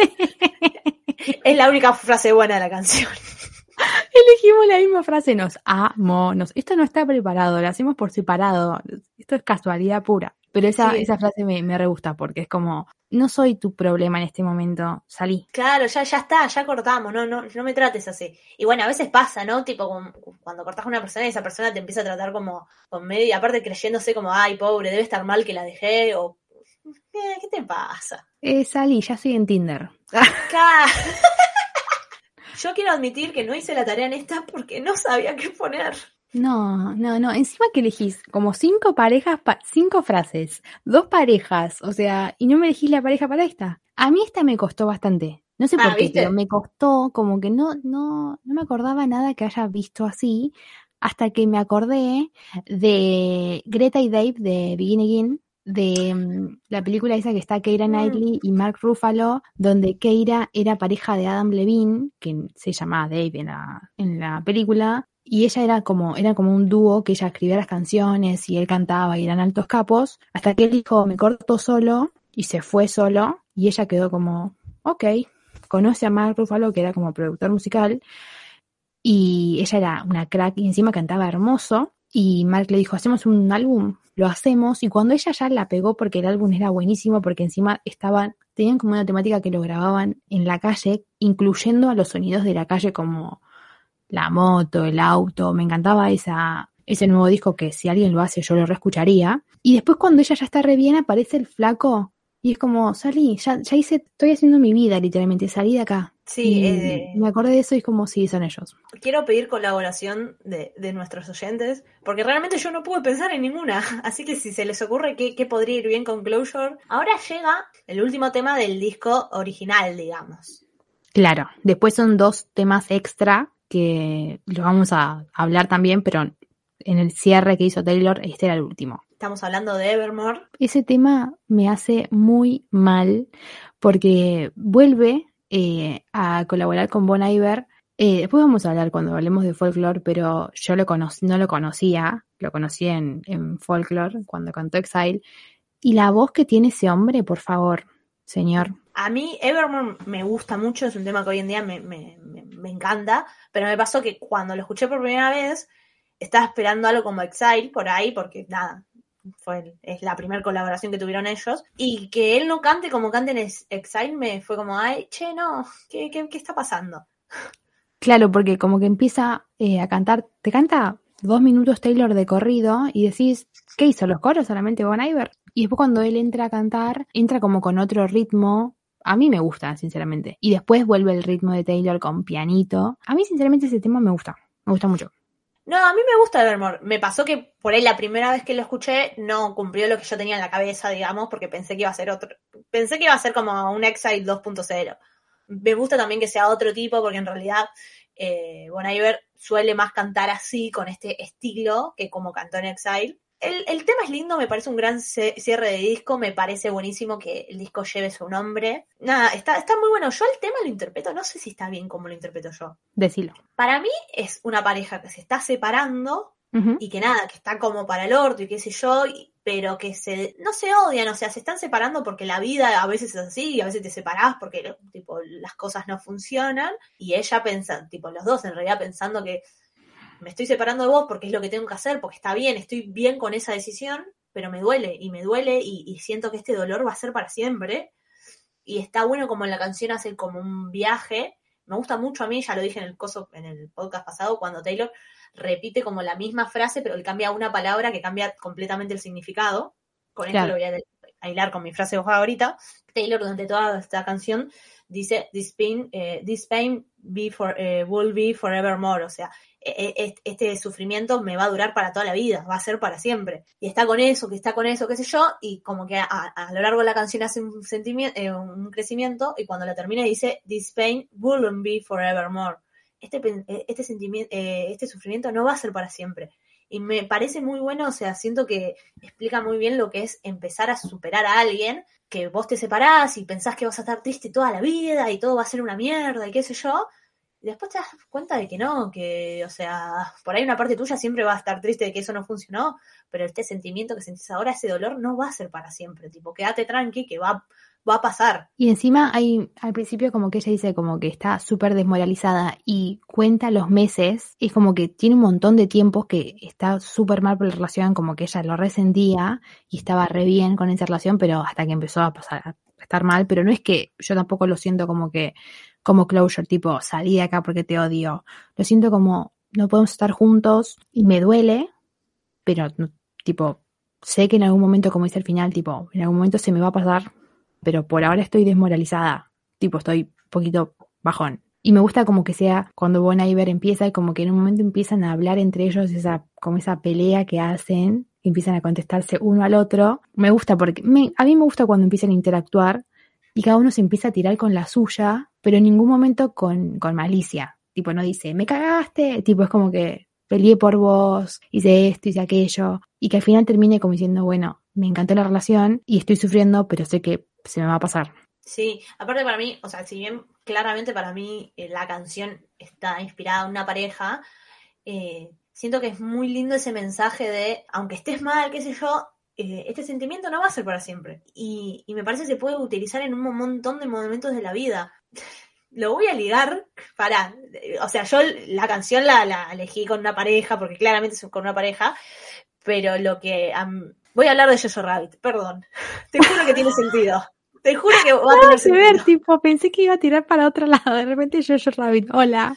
Es la única frase buena de la canción. elegimos la misma frase, nos amo. Nos... Esto no está preparado, lo hacemos por separado. Esto es casualidad pura. Pero esa, Sí. esa frase me, me re gusta porque es como, no soy tu problema en este momento, salí. Claro, ya, ya está, ya cortamos, no, no, no me trates así. Y bueno, a veces pasa, ¿no? Tipo, con- cuando cortas con una persona y esa persona te empieza a tratar como con medio, y aparte creyéndose como, ay, pobre, debe estar mal que la dejé, o "Eh, ¿qué te pasa? Eh, salí, ya estoy en Tinder. Yo quiero admitir que no hice la tarea en esta porque no sabía qué poner. No, no, no. Encima que elegís como cinco parejas, pa- cinco frases, dos parejas, o sea, y no me elegís la pareja para esta. A mí esta me costó bastante. No sé Ah, por qué, ¿viste? pero me costó como que no, no, no me acordaba nada que haya visto así, hasta que me acordé de Greta y Dave de Begin Again, de mm, la película esa que está Keira Mm. Knightley y Mark Ruffalo, donde Keira era pareja de Adam Levine, que se llamaba Dave en la, en la película, y ella era como, era como un dúo que ella escribía las canciones y él cantaba y eran altos capos, hasta que él dijo, me corto solo, y se fue solo, y ella quedó como, ok, conoce a Mark Ruffalo, que era como productor musical, y ella era una crack y encima cantaba hermoso, y Mark le dijo, hacemos un álbum, lo hacemos, y cuando ella ya la pegó porque el álbum era buenísimo, porque encima estaban, tenían como una temática que lo grababan en la calle, incluyendo a los sonidos de la calle como la moto, el auto, me encantaba esa, ese nuevo disco que si alguien lo hace yo lo reescucharía. Y después cuando ella ya está re bien aparece el flaco y es como, salí, ya, ya hice, estoy haciendo mi vida literalmente, salí de acá. Sí, eh, me acordé de eso y es como, sí, son ellos. quiero pedir colaboración de, de nuestros oyentes, porque realmente yo no pude pensar en ninguna. Así que si se les ocurre qué, qué podría ir bien con Closure. Ahora llega el último tema del disco original, digamos. Claro, después son dos temas extra que los vamos a hablar también, pero en el cierre que hizo Taylor, este era el último. Estamos hablando de Evermore. Ese tema me hace muy mal porque vuelve eh, a colaborar con Bon Iver Eh, después vamos a hablar cuando hablemos de folklore, pero yo lo no lo conocía, lo conocí en, en folklore cuando cantó Exile. Y la voz que tiene ese hombre, por favor, señor. A mí Evermore me gusta mucho, es un tema que hoy en día me, me, me, me encanta, pero me pasó que cuando lo escuché por primera vez, estaba esperando algo como Exile por ahí, porque nada, fue es la primera colaboración que tuvieron ellos, y que él no cante como canta en Ex- Exile me fue como, ay, che, no, ¿qué, qué, qué está pasando? Claro, porque como que empieza eh, a cantar, te canta dos minutos Taylor de corrido y decís, ¿qué hizo? ¿Los coros solamente Bon Iver? Y después cuando él entra a cantar, entra como con otro ritmo. A mí me gusta, sinceramente. Y después vuelve el ritmo de Taylor con pianito. A mí, sinceramente, ese tema me gusta. Me gusta mucho. No, a mí me gusta Evermore. Me pasó que por ahí la primera vez que lo escuché no cumplió lo que yo tenía en la cabeza, digamos, porque pensé que iba a ser otro. Pensé que iba a ser como un Exile 2.0. Me gusta también que sea otro tipo, porque en realidad eh, Bon Iver suele más cantar así, con este estilo, que como cantó en Exile. El, el tema es lindo, me parece un gran cierre de disco, me parece buenísimo que el disco lleve su nombre. Nada, está, está muy bueno. Yo el tema lo interpreto, no sé si está bien como lo interpreto yo. Decilo. Para mí es una pareja que se está separando Y que nada, que está como para el orto y qué sé yo, y- pero que se, no se odian, o sea, se están separando porque la vida a veces es así y a veces te separás porque tipo las cosas no funcionan y ella pensa, tipo los dos en realidad pensando que me estoy separando de vos porque es lo que tengo que hacer, porque está bien, estoy bien con esa decisión, pero me duele y me duele y, y siento que este dolor va a ser para siempre. Y está bueno como en la canción hace como un viaje. Me gusta mucho a mí, ya lo dije en el coso, en el podcast pasado, cuando Taylor repite como la misma frase, pero él cambia una palabra que cambia completamente el significado. Con esto Claro. lo voy a hilar con mi frase favorita. Taylor durante toda esta canción dice this pain, eh, this pain be for, eh, will be forevermore, o sea, e- e- este sufrimiento me va a durar para toda la vida, va a ser para siempre. Y está con eso, que está con eso, qué sé yo, y como que a, a lo largo de la canción hace un, sentimiento, eh, un crecimiento, y cuando la termina dice, this pain wouldn't be forevermore. Este, eh, este, sentimiento, eh, este sufrimiento no va a ser para siempre. Y me parece muy bueno, o sea, siento que explica muy bien lo que es empezar a superar a alguien, que vos te separás y pensás que vas a estar triste toda la vida y todo va a ser una mierda y qué sé yo, y después te das cuenta de que no, que, o sea, por ahí una parte tuya siempre va a estar triste de que eso no funcionó, pero este sentimiento que sentís ahora, ese dolor, no va a ser para siempre. Tipo, quédate tranqui, que va, va a pasar. Y encima hay, al principio como que ella dice como que está súper desmoralizada y cuenta los meses, y como que tiene un montón de tiempos que está súper mal por la relación, como que ella lo resentía y estaba re bien con esa relación, pero hasta que empezó a pasar a estar mal, pero no es que yo tampoco lo siento como que, como closure, tipo, salí de acá porque te odio. Lo siento como, no podemos estar juntos y me duele, pero tipo, sé que en algún momento, como dice al final, tipo, en algún momento se me va a pasar, pero por ahora estoy desmoralizada, tipo, estoy un poquito bajón. Y me gusta como que sea cuando Bon Iver empieza y como que en un momento empiezan a hablar entre ellos, esa, como esa pelea que hacen, empiezan a contestarse uno al otro. Me gusta porque, a mí me gusta cuando empiezan a interactuar y cada uno se empieza a tirar con la suya, pero en ningún momento con, con malicia. Tipo, no dice, me cagaste, tipo, es como que peleé por vos, hice esto, hice aquello, y que al final termine como diciendo, bueno, me encantó la relación y estoy sufriendo, pero sé que se me va a pasar. Sí, aparte para mí, o sea, si bien claramente para mí eh, la canción está inspirada en una pareja, eh, siento que es muy lindo ese mensaje de, aunque estés mal, qué sé yo, eh, este sentimiento no va a ser para siempre. Y, y me parece que se puede utilizar en un montón de momentos de la vida. Lo voy a ligar para, o sea, yo la canción la, elegí con una pareja, porque claramente es con una pareja, pero lo que... voy a hablar de Jojo Rabbit, perdón. Te juro que tiene sentido. Te juro que va a tener sentido. ver, tipo, pensé que iba a tirar para otro lado, de repente yo, Rabbit, hola.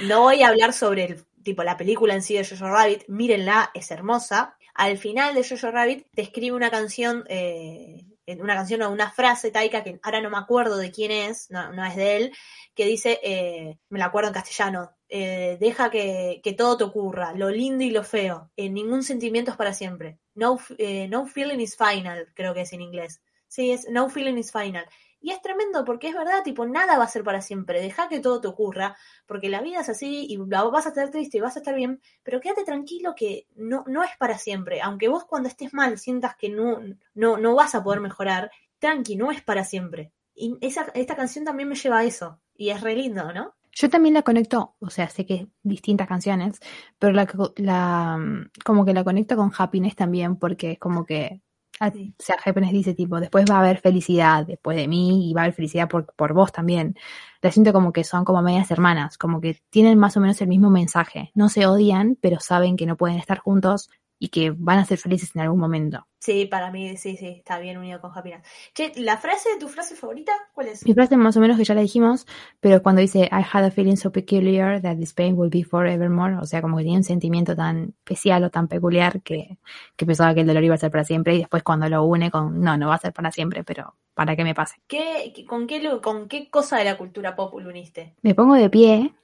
No voy a hablar sobre el tipo la película en sí de Jojo Rabbit, mírenla, es hermosa. Al final de Jojo Rabbit te escribe una canción, eh, una canción o una frase Taika que ahora no me acuerdo de quién es, no, no es de él, que dice, eh, me la acuerdo en castellano, eh, deja que, que todo te ocurra, lo lindo y lo feo, eh, ningún sentimiento es para siempre. No, eh, no feeling is final, creo que es en inglés. Sí, es no feeling is final. Y es tremendo porque es verdad, tipo, nada va a ser para siempre. Deja que todo te ocurra, porque la vida es así y vas a estar triste y vas a estar bien, pero quédate tranquilo que no, no es para siempre. Aunque vos cuando estés mal sientas que no, no, no vas a poder mejorar, tranqui, no es para siempre. Y esa, esta canción también me lleva a eso. Y es re lindo, ¿no? Yo también la conecto, o sea, sé que es distintas canciones, pero la, la como que la conecto con Happiness también, porque es como que, a- Sí. o sea, Happiness dice tipo, después va a haber felicidad después de mí y va a haber felicidad por, por vos también. La siento como que son como medias hermanas, como que tienen más o menos el mismo mensaje. No se odian, pero saben que no pueden estar juntos y que van a ser felices en algún momento. Sí, para mí sí, sí, está bien unido con Happiness. Che, ¿la frase de tu frase favorita cuál es? Mi frase más o menos que ya la dijimos, pero cuando dice I had a feeling so peculiar that this pain will be forevermore, o sea, como que tenía un sentimiento tan especial o tan peculiar que, que pensaba que el dolor iba a ser para siempre y después cuando lo une con, no, no va a ser para siempre, pero para que me pase. ¿Qué, qué- con, qué, ¿Con qué cosa de la cultura pop lo uniste? Me pongo de pie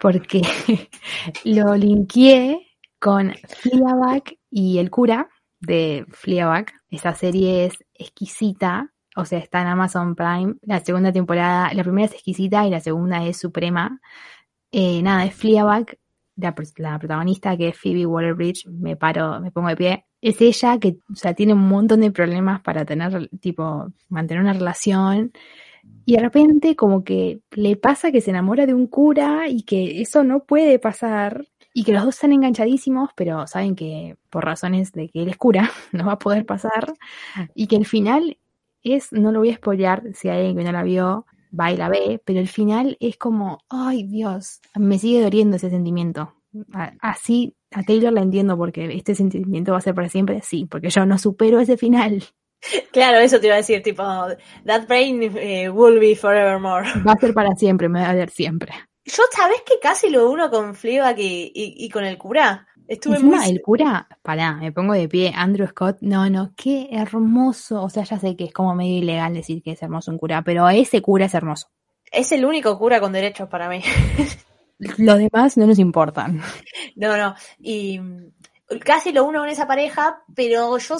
porque lo linkeé con Fleabag y el cura de Fleabag. Esa serie es exquisita, o sea, está en Amazon Prime. La segunda temporada, la primera es exquisita y la segunda es suprema. Eh, nada, es Fleabag, la, pr- la protagonista que es Phoebe Waller-Bridge. Me paro, me pongo de pie. Es ella que, o sea, tiene un montón de problemas para tener, tipo, mantener una relación. Y de repente como que le pasa que se enamora de un cura y que eso no puede pasar y que los dos están enganchadísimos, pero saben que por razones de que él es cura no va a poder pasar y que el final es, no lo voy a spoilear si hay alguien que no la vio, va y la ve, pero el final es como, ay Dios, me sigue doliendo ese sentimiento. Así a Taylor la entiendo porque este sentimiento va a ser para siempre, sí, porque yo no supero ese final. Claro, eso te iba a decir, tipo, That Brain eh, will be forevermore. Va a ser para siempre, me va a doler siempre. Yo, ¿sabés que casi lo uno con Fleabag y, y, y con el cura? Estuve Encima, muy... el cura, pará, me pongo de pie, Andrew Scott, no, no, qué hermoso, o sea, ya sé que es como medio ilegal decir que es hermoso un cura, pero ese cura es hermoso. Es el único cura con derechos para mí. Los demás no nos importan. No, no. Y casi lo uno con esa pareja, pero yo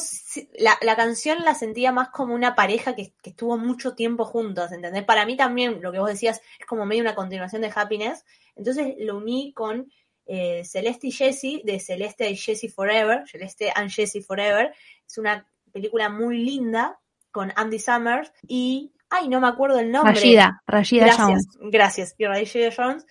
la, la canción la sentía más como una pareja que, que estuvo mucho tiempo juntos, ¿entendés? Para mí también, lo que vos decías, es como medio una continuación de Happiness. Entonces lo uní con eh, Celeste y Jessie, de Celeste y Jessie Forever, Celeste and Jessie Forever. Es una película muy linda con Andy Summers y... Ay, no me acuerdo el nombre. Rashida, Rashida Gracias, Jones. gracias. Y Rashida Jones,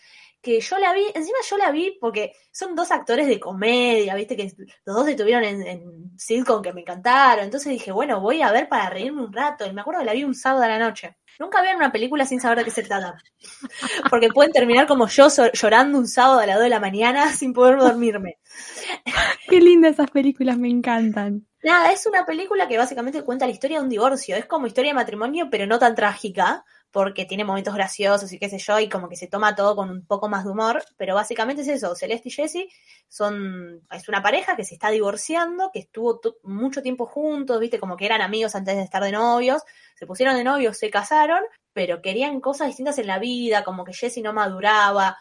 que yo la vi, encima yo la vi porque son dos actores de comedia, viste, que los dos estuvieron en, en sitcom que me encantaron. Entonces dije, bueno, voy a ver para reírme un rato. Y me acuerdo que la vi un sábado a la noche. Nunca vean una película sin saber de qué se trata. Porque pueden terminar como yo so- llorando un sábado a las 2 de la mañana sin poder dormirme. Qué lindas esas películas, me encantan. Nada, es una película que básicamente cuenta la historia de un divorcio. Es como historia de matrimonio, pero no tan trágica, porque tiene momentos graciosos y qué sé yo, y como que se toma todo con un poco más de humor. Pero básicamente es eso. Celeste y Jessie son, es una pareja que se está divorciando, que estuvo mucho tiempo juntos, viste, como que eran amigos antes de estar de novios. Se pusieron de novios, se casaron, pero querían cosas distintas en la vida, como que Jessie no maduraba.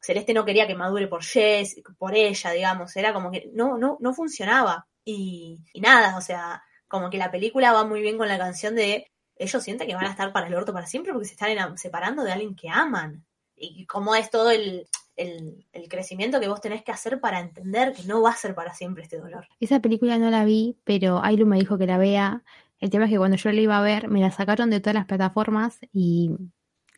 Celeste no quería que madure por Jess, por ella, digamos, era como que no, no, no funcionaba. Y, y nada, o sea, como que la película va muy bien con la canción de ellos sienten que van a estar para el orto para siempre porque se están separando de alguien que aman. Y cómo es todo el, el, el crecimiento que vos tenés que hacer para entender que no va a ser para siempre este dolor. Esa película no la vi, pero Ailu me dijo que la vea. El tema es que cuando yo la iba a ver, me la sacaron de todas las plataformas y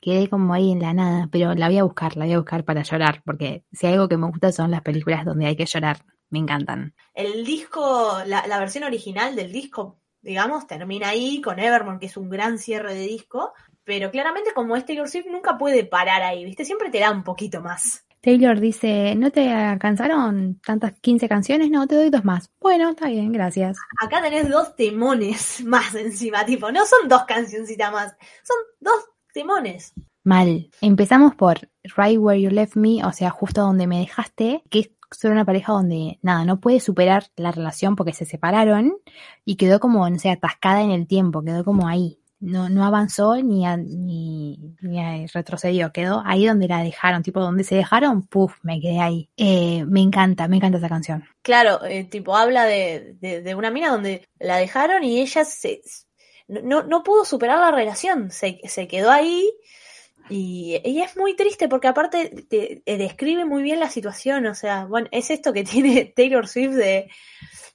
quedé como ahí en la nada, pero la voy a buscar, la voy a buscar para llorar, porque si hay algo que me gusta son las películas donde hay que llorar, me encantan. El disco, la, la versión original del disco, digamos, termina ahí con Evermore, que es un gran cierre de disco, pero claramente como es Taylor Swift nunca puede parar ahí, ¿viste? Siempre te da un poquito más. Taylor dice, ¿no te alcanzaron tantas 15 canciones? No, te doy dos más. Bueno, está bien, gracias. Acá tenés dos temones más encima, tipo, no son dos cancioncitas más, son dos temones. Mal. Empezamos por Right Where You Left Me, o sea, justo donde me dejaste, que es sobre una pareja donde, nada, no puede superar la relación porque se separaron y quedó como, no sé, atascada en el tiempo, quedó como ahí. No, no avanzó ni, a- ni, retrocedió, quedó ahí donde la dejaron, tipo donde se dejaron, puf, me quedé ahí. Eh, me encanta, me encanta esa canción. Claro, eh, tipo, habla de, de, de una mina donde la dejaron y ella se, no, no pudo superar la relación, se, se quedó ahí y, y es muy triste porque aparte te, describe muy bien la situación, o sea, bueno, es esto que tiene Taylor Swift de,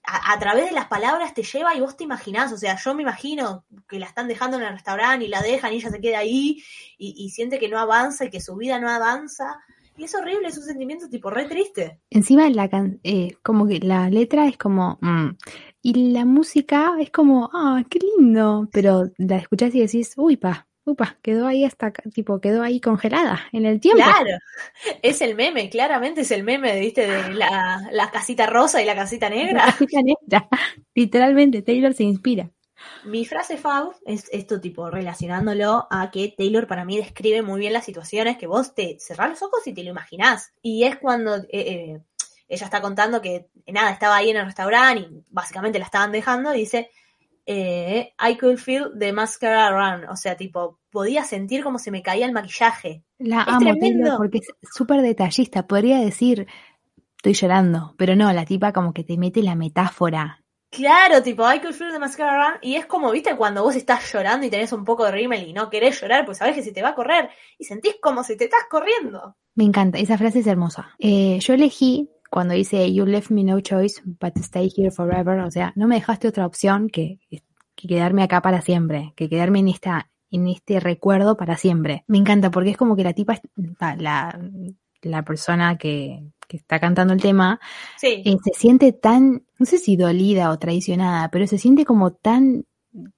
a, través de las palabras te lleva y vos te imaginás, o sea, yo me imagino que la están dejando en el restaurante y la dejan y ella se queda ahí y, y siente que no avanza y que su vida no avanza. Y es horrible, es un sentimiento tipo re triste. Encima la can eh, como que la letra es como mm, y la música es como, ah, qué lindo, pero la escuchás y decís, uy, pa, upa, quedó ahí hasta tipo, quedó ahí congelada en el tiempo. Claro, es el meme, claramente es el meme, ¿viste? De la, la casita rosa y la casita La negra. casita negra. Literalmente, Taylor se inspira. Mi frase fav es esto tipo relacionándolo a que Taylor para mí describe muy bien las situaciones que vos te cerrás los ojos y te lo imaginás. Y es cuando eh, eh, ella está contando que nada, estaba ahí en el restaurante y básicamente la estaban dejando y dice, eh, I could feel the mascara run. O sea, tipo, podía sentir como se me caía el maquillaje. La Es amo, tremendo. Taylor, porque es súper detallista. Podría decir, estoy llorando, pero no, la tipa como que te mete la metáfora. Claro, tipo, I could feel the mascara run. Y es como, viste, cuando vos estás llorando y tenés un poco de rímel y no querés llorar, pues sabés que se te va a correr. Y sentís como si te estás corriendo. Me encanta, esa frase es hermosa. Eh, yo elegí cuando dice You left me no choice but to stay here forever, o sea, no me dejaste otra opción que, que quedarme acá para siempre, que quedarme en esta en este recuerdo para siempre. Me encanta porque es como que la tipa, la, la, la persona que, que está cantando el tema, Sí. eh, se siente tan, no sé si dolida o traicionada, pero se siente como tan,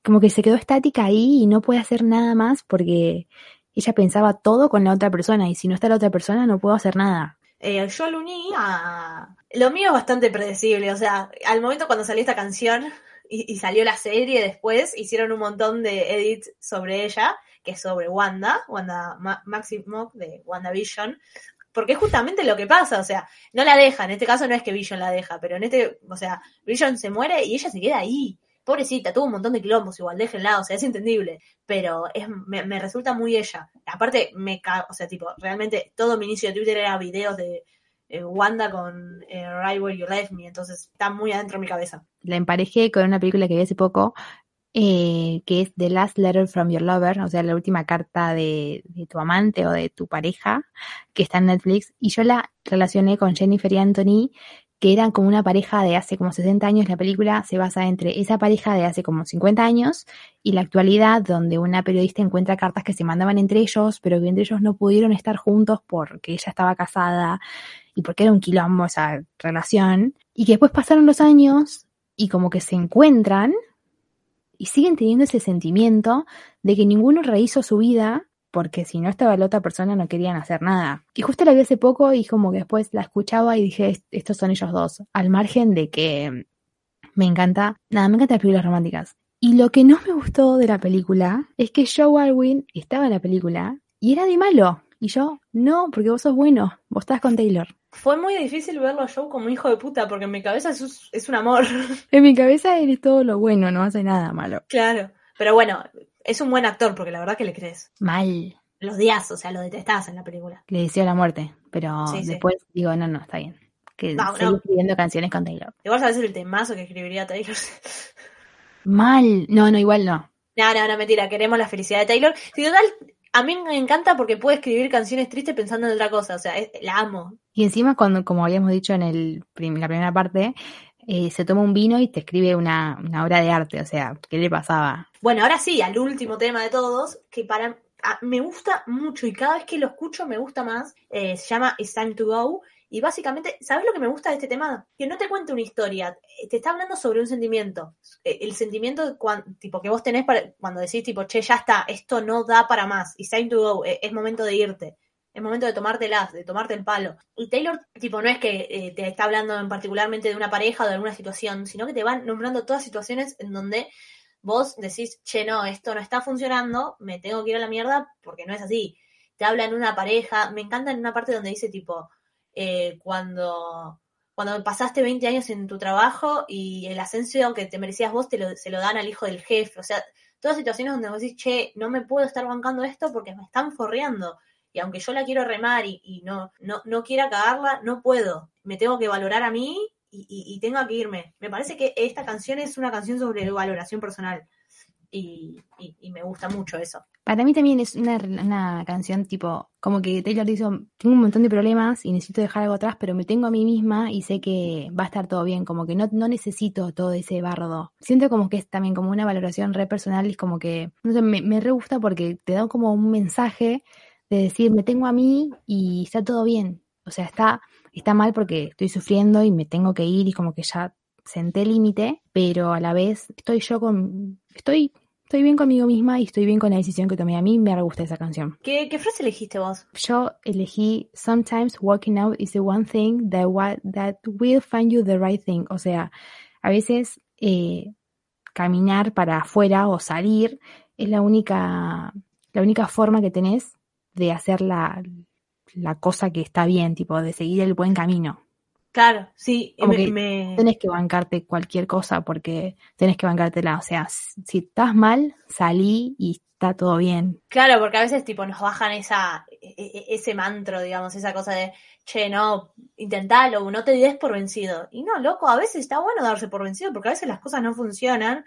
como que se quedó estática ahí y no puede hacer nada más porque ella pensaba todo con la otra persona y si no está la otra persona no puedo hacer nada. Eh, yo lo uní a... Lo mío es bastante predecible, o sea, al momento cuando salió esta canción y, salió la serie después, hicieron un montón de edits sobre ella, que es sobre Wanda, Wanda Ma Maximoff de WandaVision, porque es justamente lo que pasa, o sea, no la deja, en este caso no es que Vision la deja, pero en este, o sea, Vision se muere y ella se queda ahí. Pobrecita, tuvo un montón de quilombos, igual, déjenla, o sea, es entendible, pero es, me, me resulta muy ella. Aparte, me o sea, tipo, realmente todo mi inicio de Twitter era videos de eh, Wanda con eh, Right Where You Left Me, entonces está muy adentro de mi cabeza. La emparejé con una película que vi hace poco, eh, que es The Last Letter from Your Lover, o sea, la última carta de, de tu amante o de tu pareja, que está en Netflix, y yo la relacioné con Jennifer y Anthony, que eran como una pareja de hace como 60 años. La película se basa entre esa pareja de hace como 50 años y la actualidad, donde una periodista encuentra cartas que se mandaban entre ellos, pero que entre ellos no pudieron estar juntos porque ella estaba casada y porque era un quilombo esa relación. Y que después pasaron los años y como que se encuentran y siguen teniendo ese sentimiento de que ninguno rehizo su vida porque si no estaba la otra persona no querían hacer nada. Y justo la vi hace poco y como que después la escuchaba y dije, "Est- estos son ellos dos, al margen de que me encanta, nada, me encantan las películas románticas. Y lo que no me gustó de la película es que Joe Alwyn estaba en la película y era de malo. Y yo, no, porque vos sos bueno, vos estás con Taylor. Fue muy difícil verlo a Joe como hijo de puta, porque en mi cabeza es, un- es un amor. En mi cabeza eres todo lo bueno, no hace nada malo. claro. Pero bueno, es un buen actor, porque la verdad que le crees. Mal. Lo odias, o sea, lo detestás en la película. Le deseo la muerte, pero Sí, sí. después digo, no, no, está bien. Que No, sigue no. escribiendo canciones con Taylor. Igual sabes el temazo que escribiría Taylor. Mal. No, no, igual no. No, no, no, mentira, queremos la felicidad de Taylor. Si total, a mí me encanta porque puede escribir canciones tristes pensando en otra cosa, o sea, es- la amo. Y encima, cuando, como habíamos dicho en el, la primera parte, eh, se toma un vino y te escribe una, una obra de arte. O sea, ¿qué le pasaba? Bueno, ahora sí, al último tema de todos, que para me gusta mucho y cada vez que lo escucho me gusta más, eh, se llama It's Time to Go. Y básicamente, ¿sabes lo que me gusta de este tema? Que no te cuenta una historia, eh, te está hablando sobre un sentimiento. El sentimiento tipo, que vos tenés para, cuando decís, tipo, che, ya está, esto no da para más, It's time to go, es momento de irte. Es momento de tomártelas, de tomarte el palo. Y Taylor, tipo, no es que eh, te está hablando en particularmente de una pareja o de alguna situación, sino que te van nombrando todas situaciones en donde vos decís, che, no, esto no está funcionando, me tengo que ir a la mierda porque no es así. Te habla en una pareja, me encanta en una parte donde dice tipo, eh, cuando, cuando pasaste 20 años en tu trabajo y el ascenso que te merecías vos te lo, se lo dan al hijo del jefe, o sea, todas situaciones donde vos decís, che, no me puedo estar bancando esto porque me están forreando. Y aunque yo la quiero remar y, no, no, no quiera cagarla, no puedo. Me tengo que valorar a mí y, tengo que irme. Me parece que esta canción es una canción sobre valoración personal. Y me gusta mucho eso. Para mí también es una, una canción tipo, como que Taylor dijo, tengo un montón de problemas y necesito dejar algo atrás, pero me tengo a mí misma y sé que va a estar todo bien, como que no, no necesito todo ese bardo. Siento como que es también como una valoración re personal y es como que, no sé, me, me re gusta porque te da como un mensaje de decir, me tengo a mí y está todo bien. O sea, está, está mal porque estoy sufriendo y me tengo que ir y como que ya senté límite, pero a la vez estoy yo con, estoy Estoy bien conmigo misma y estoy bien con la decisión que tomé. A mí me gusta esa canción. ¿Qué, qué frase elegiste vos? Yo elegí Sometimes walking out is the one thing that, wa- that will find you the right thing. O sea, a veces eh, caminar para afuera o salir es la única, la única forma que tenés de hacer la, la cosa que está bien, tipo de seguir el buen camino. Claro, sí, Como me, que me- Tenés que bancarte cualquier cosa porque tenés que bancártela. O sea, si estás mal, salí y está todo bien. claro, porque a veces tipo nos bajan esa, e- e- ese mantro, digamos, esa cosa de, che, no, intentalo, no te des por vencido. Y no, loco, a veces está bueno darse por vencido, porque a veces las cosas no funcionan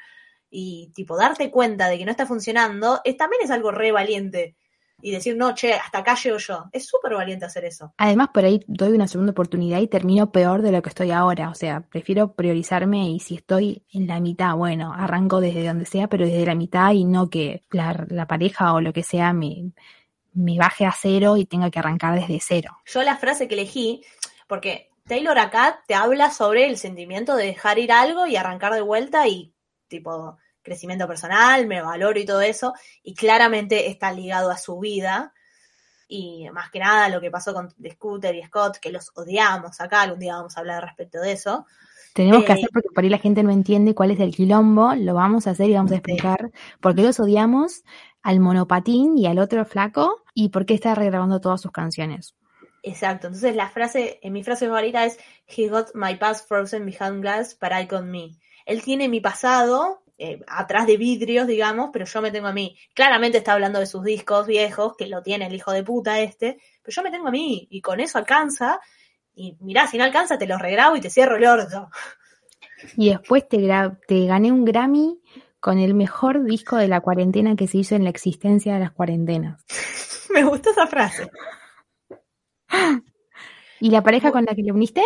y tipo darte cuenta de que no está funcionando, es, también es algo re valiente. Y decir, no, che, hasta acá llego yo. Es súper valiente hacer eso. Además, por ahí doy una segunda oportunidad y termino peor de lo que estoy ahora. O sea, prefiero priorizarme y si estoy en la mitad, bueno, arranco desde donde sea, pero desde la mitad y no que la, la pareja o lo que sea me, me baje a cero y tenga que arrancar desde cero. Yo la frase que elegí, porque Taylor acá te habla sobre el sentimiento de dejar ir algo y arrancar de vuelta y tipo crecimiento personal, me valoro y todo eso, y claramente está ligado a su vida y más que nada lo que pasó con Scooter y Scott, que los odiamos acá, algún día vamos a hablar respecto de eso. Tenemos que Eh, hacer porque por ahí la gente no entiende cuál es el quilombo, lo vamos a hacer y vamos a explicar por qué los odiamos al monopatín y al otro flaco y por qué está regrabando todas sus canciones. Exacto, entonces la frase, en mi frase favorita es He got my past frozen behind glass, but I got me. Él tiene mi pasado eh, atrás de vidrios, digamos, pero yo me tengo a mí. Claramente está hablando de sus discos viejos, que lo tiene el hijo de puta este, pero yo me tengo a mí y con eso alcanza. Y mirá, si no alcanza, te lo regrabo y te cierro el orto. Y después te, gané un Grammy con el mejor disco de la cuarentena que se hizo en la existencia de las cuarentenas. me gustó esa frase. ¿Y la pareja con la que le uniste?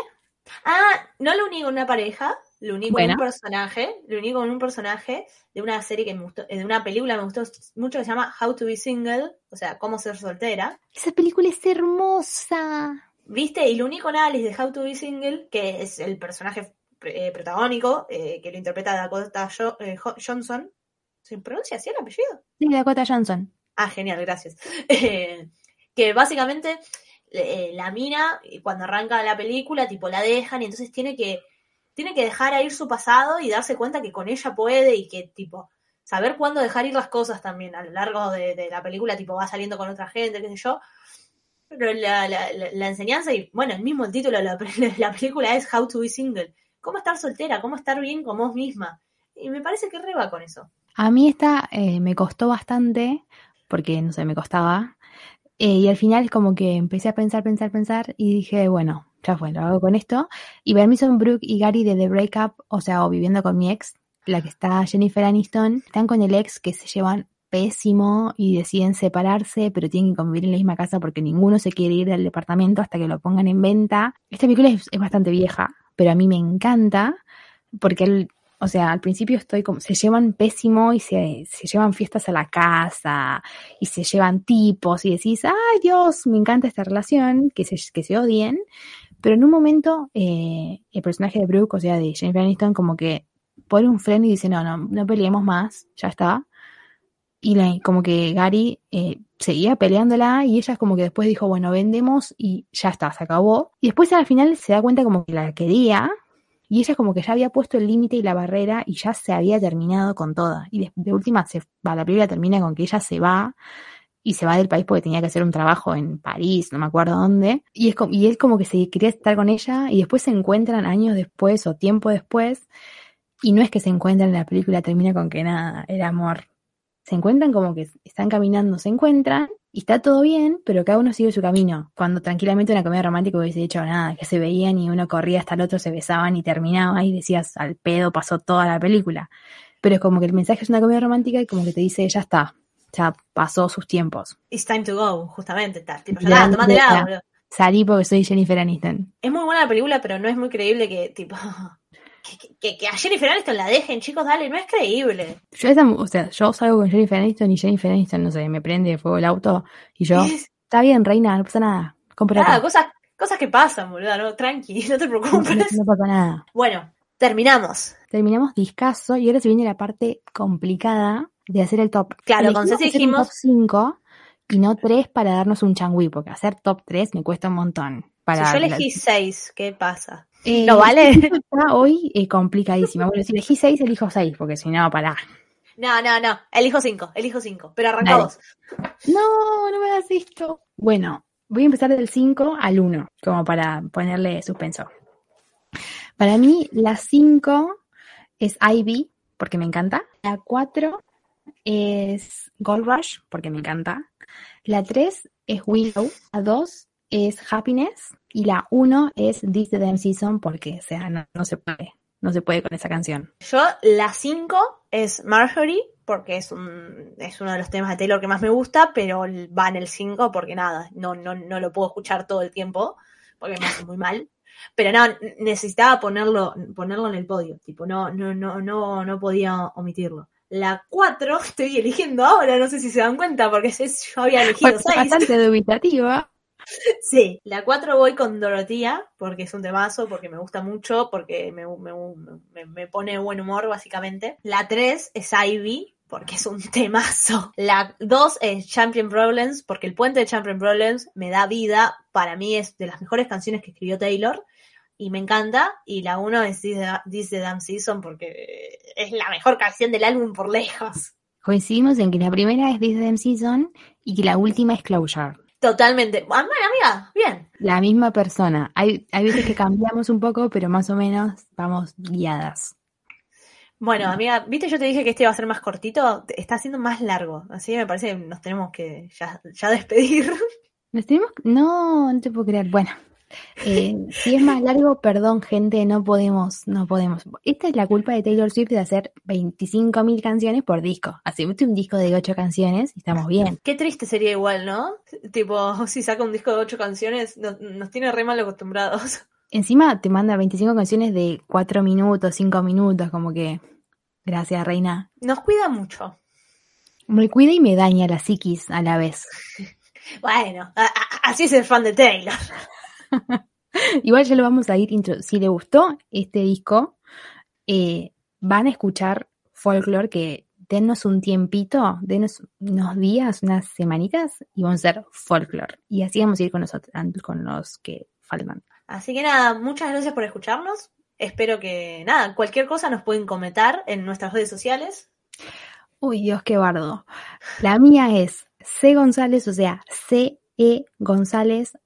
Ah, no lo uní con una pareja, lo uní con un personaje, lo uní con un personaje de una serie que me gustó, eh, de una película que me gustó mucho que se llama How to be Single, o sea, cómo ser soltera. Esa película es hermosa. ¿Viste? Y lo uní con Alice de How to be Single, que es el personaje eh, protagónico, eh, que lo interpreta Dakota Jo- eh, Jo- Johnson. ¿Se pronuncia así el apellido? Sí, Dakota Johnson. Ah, genial, gracias. Que básicamente la mina, cuando arranca la película, tipo la dejan y entonces tiene que, tiene que dejar a ir su pasado y darse cuenta que con ella puede y que, tipo, saber cuándo dejar ir las cosas también a lo largo de, de la película, tipo, va saliendo con otra gente, qué sé yo. Pero la, la, la- la enseñanza y, bueno, el mismo título de la, pe- la película es How to be Single. Cómo estar soltera, cómo estar bien con vos misma. Y me parece que reba con eso. A mí esta eh, me costó bastante, porque no sé, me costaba. Eh, y al final como que empecé a pensar, pensar, pensar y dije, bueno, ya fue, lo hago con esto. Y para mí son Brooke y Gary de The Breakup, o sea, o viviendo con mi ex, la que está Jennifer Aniston, están con el ex que se llevan pésimo y deciden separarse, pero tienen que convivir en la misma casa porque ninguno se quiere ir del departamento hasta que lo pongan en venta. Esta película es, es bastante vieja, pero a mí me encanta porque él, o sea, al principio estoy como, se llevan pésimo y se, se llevan fiestas a la casa y se llevan tipos y decís, ay Dios, me encanta esta relación, que se, que se odien, pero en un momento eh, el personaje de Brooke, o sea, de Jennifer Aniston, como que pone un freno y dice, no, no, no peleemos más, ya está. Y la- como que Gary eh, seguía peleándola y ella como que después dijo, bueno, vendemos y ya está, se acabó. Y después al final se da cuenta como que la quería y ella como que ya había puesto el límite y la barrera y ya se había terminado con toda. Y de, de última, se, la película termina con que ella se va y se va del país porque tenía que hacer un trabajo en París, no me acuerdo dónde. Y, es como, y él como que se quería estar con ella y después se encuentran años después o tiempo después. Y no es que se encuentran en la película, termina con que nada, era amor. Se encuentran como que están caminando, se encuentran y está todo bien, pero cada uno sigue su camino. Cuando tranquilamente una comedia romántica hubiese dicho nada, que se veían y uno corría hasta el otro, se besaban y terminaba y decías, al pedo pasó toda la película. Pero es como que el mensaje es una comedia romántica y como que te dice, ya está, ya pasó sus tiempos. It's time to go, justamente. Está, tipo, ya Ya, tomate ya. Salí porque soy Jennifer Aniston. Es muy buena la película, pero no es muy creíble que, tipo, que, que- que a Jennifer Aniston la dejen, chicos, dale, no es creíble. Yo, esa- o sea, yo salgo con Jennifer Aniston y Jennifer Aniston, no sé, me prende fuego el auto y yo, está bien, reina, no pasa nada. Compra cosas, cosas que pasan, boludo, no, tranqui, no te no, preocupes. no pasa nada. Bueno, terminamos. Terminamos discaso y ahora se viene la parte complicada de hacer el top. Claro, con Ceci un dijimos- top 5 y no 3 para darnos un changüí, porque hacer top 3 me cuesta un montón. Para si yo elegí seis, ¿qué pasa? Eh, ¿No vale? Está hoy eh, complicadísima. Bueno, si elegí 6, elijo 6, porque si no, pará. No, no, no, elijo cinco, elijo cinco, pero arranca Dale. vos. No, no me hagas esto. Bueno, voy a empezar del 5 al 1, como para ponerle suspenso. Para mí, la 5 es Ivy, porque me encanta. La 4 es Gold Rush, porque me encanta. La 3 es Willow. La 2 es Happiness. Y la 1 es This the Damn Season, porque, no, se puede. No se puede con esa canción. Yo, la cinco es Marjorie, porque es, un, es uno de los temas de Taylor que más me gusta, pero va en el 5 porque nada, no, no, no lo puedo escuchar todo el tiempo, porque me hace muy mal. Pero no, necesitaba ponerlo, ponerlo en el podio, tipo, no, no, no, no, no podía omitirlo. La 4 estoy eligiendo ahora, no sé si se dan cuenta, porque yo había elegido Fue 6. bastante dubitativa. Sí, la 4 voy con Dorotía, porque es un temazo, porque me gusta mucho, porque me, me, me- me pone buen humor, básicamente. La 3 es Ivy, porque es un temazo. La 2 es Champion Problems, porque el puente de Champion Problems me da vida. Para mí es de las mejores canciones que escribió Taylor. Y me encanta. Y la 1 es the Damn Season, porque es la mejor canción del álbum por lejos. Coincidimos en que la primera es This Damn Season y que la última es Closure. Totalmente. Ah, Bueno, amiga, bien. La misma persona. Hay, hay veces que cambiamos un poco, pero más o menos vamos guiadas. Bueno, amiga, viste, yo te dije que este iba a ser más cortito, está siendo más largo, así que me parece que nos tenemos que ya, ya despedir. ¿Nos tenemos? No, no te puedo creer. Bueno, eh, si es más largo, perdón, gente, no podemos, no podemos. Esta es la culpa de Taylor Swift de hacer 25.000 canciones por disco. Así, un disco de 8 canciones y estamos bien. Qué triste sería igual, ¿no? Tipo, si saca un disco de ocho canciones, no- nos tiene re mal acostumbrados. Encima te manda 25 canciones de 4 minutos, 5 minutos, como que. Gracias, reina. Nos cuida mucho. Me cuida y me daña la psiquis a la vez. Bueno, así es el fan de Taylor. Igual ya lo vamos a ir intro. Si le gustó este disco, eh, van a escuchar folklore que denos un tiempito, denos unos días, unas semanitas y vamos a hacer folklore. Y así vamos a ir con los, otros- con los que faltan. Así que nada, muchas gracias por escucharnos. Espero que, nada, cualquier cosa nos pueden comentar en nuestras redes sociales. Uy, Dios, qué bardo. La mía es C González, o sea, C E González,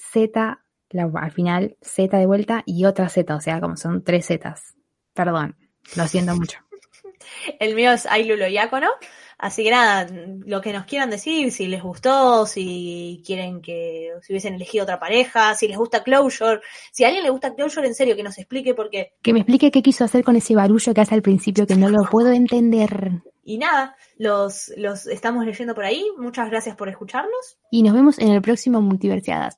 Z, la- al final Z de vuelta y otra Z, o sea, como son tres Zetas. Perdón, lo siento mucho. El mío es Ailulo Diácono. Así que nada, lo que nos quieran decir, si les gustó, si quieren que, si hubiesen elegido otra pareja, si les gusta Closure, si a alguien le gusta Closure, en serio, que nos explique por qué. Que me explique qué quiso hacer con ese barullo que hace al principio que no lo puedo entender. Y nada, los, los estamos leyendo por ahí. Muchas gracias por escucharnos. Y nos vemos en el próximo Multiversiadas.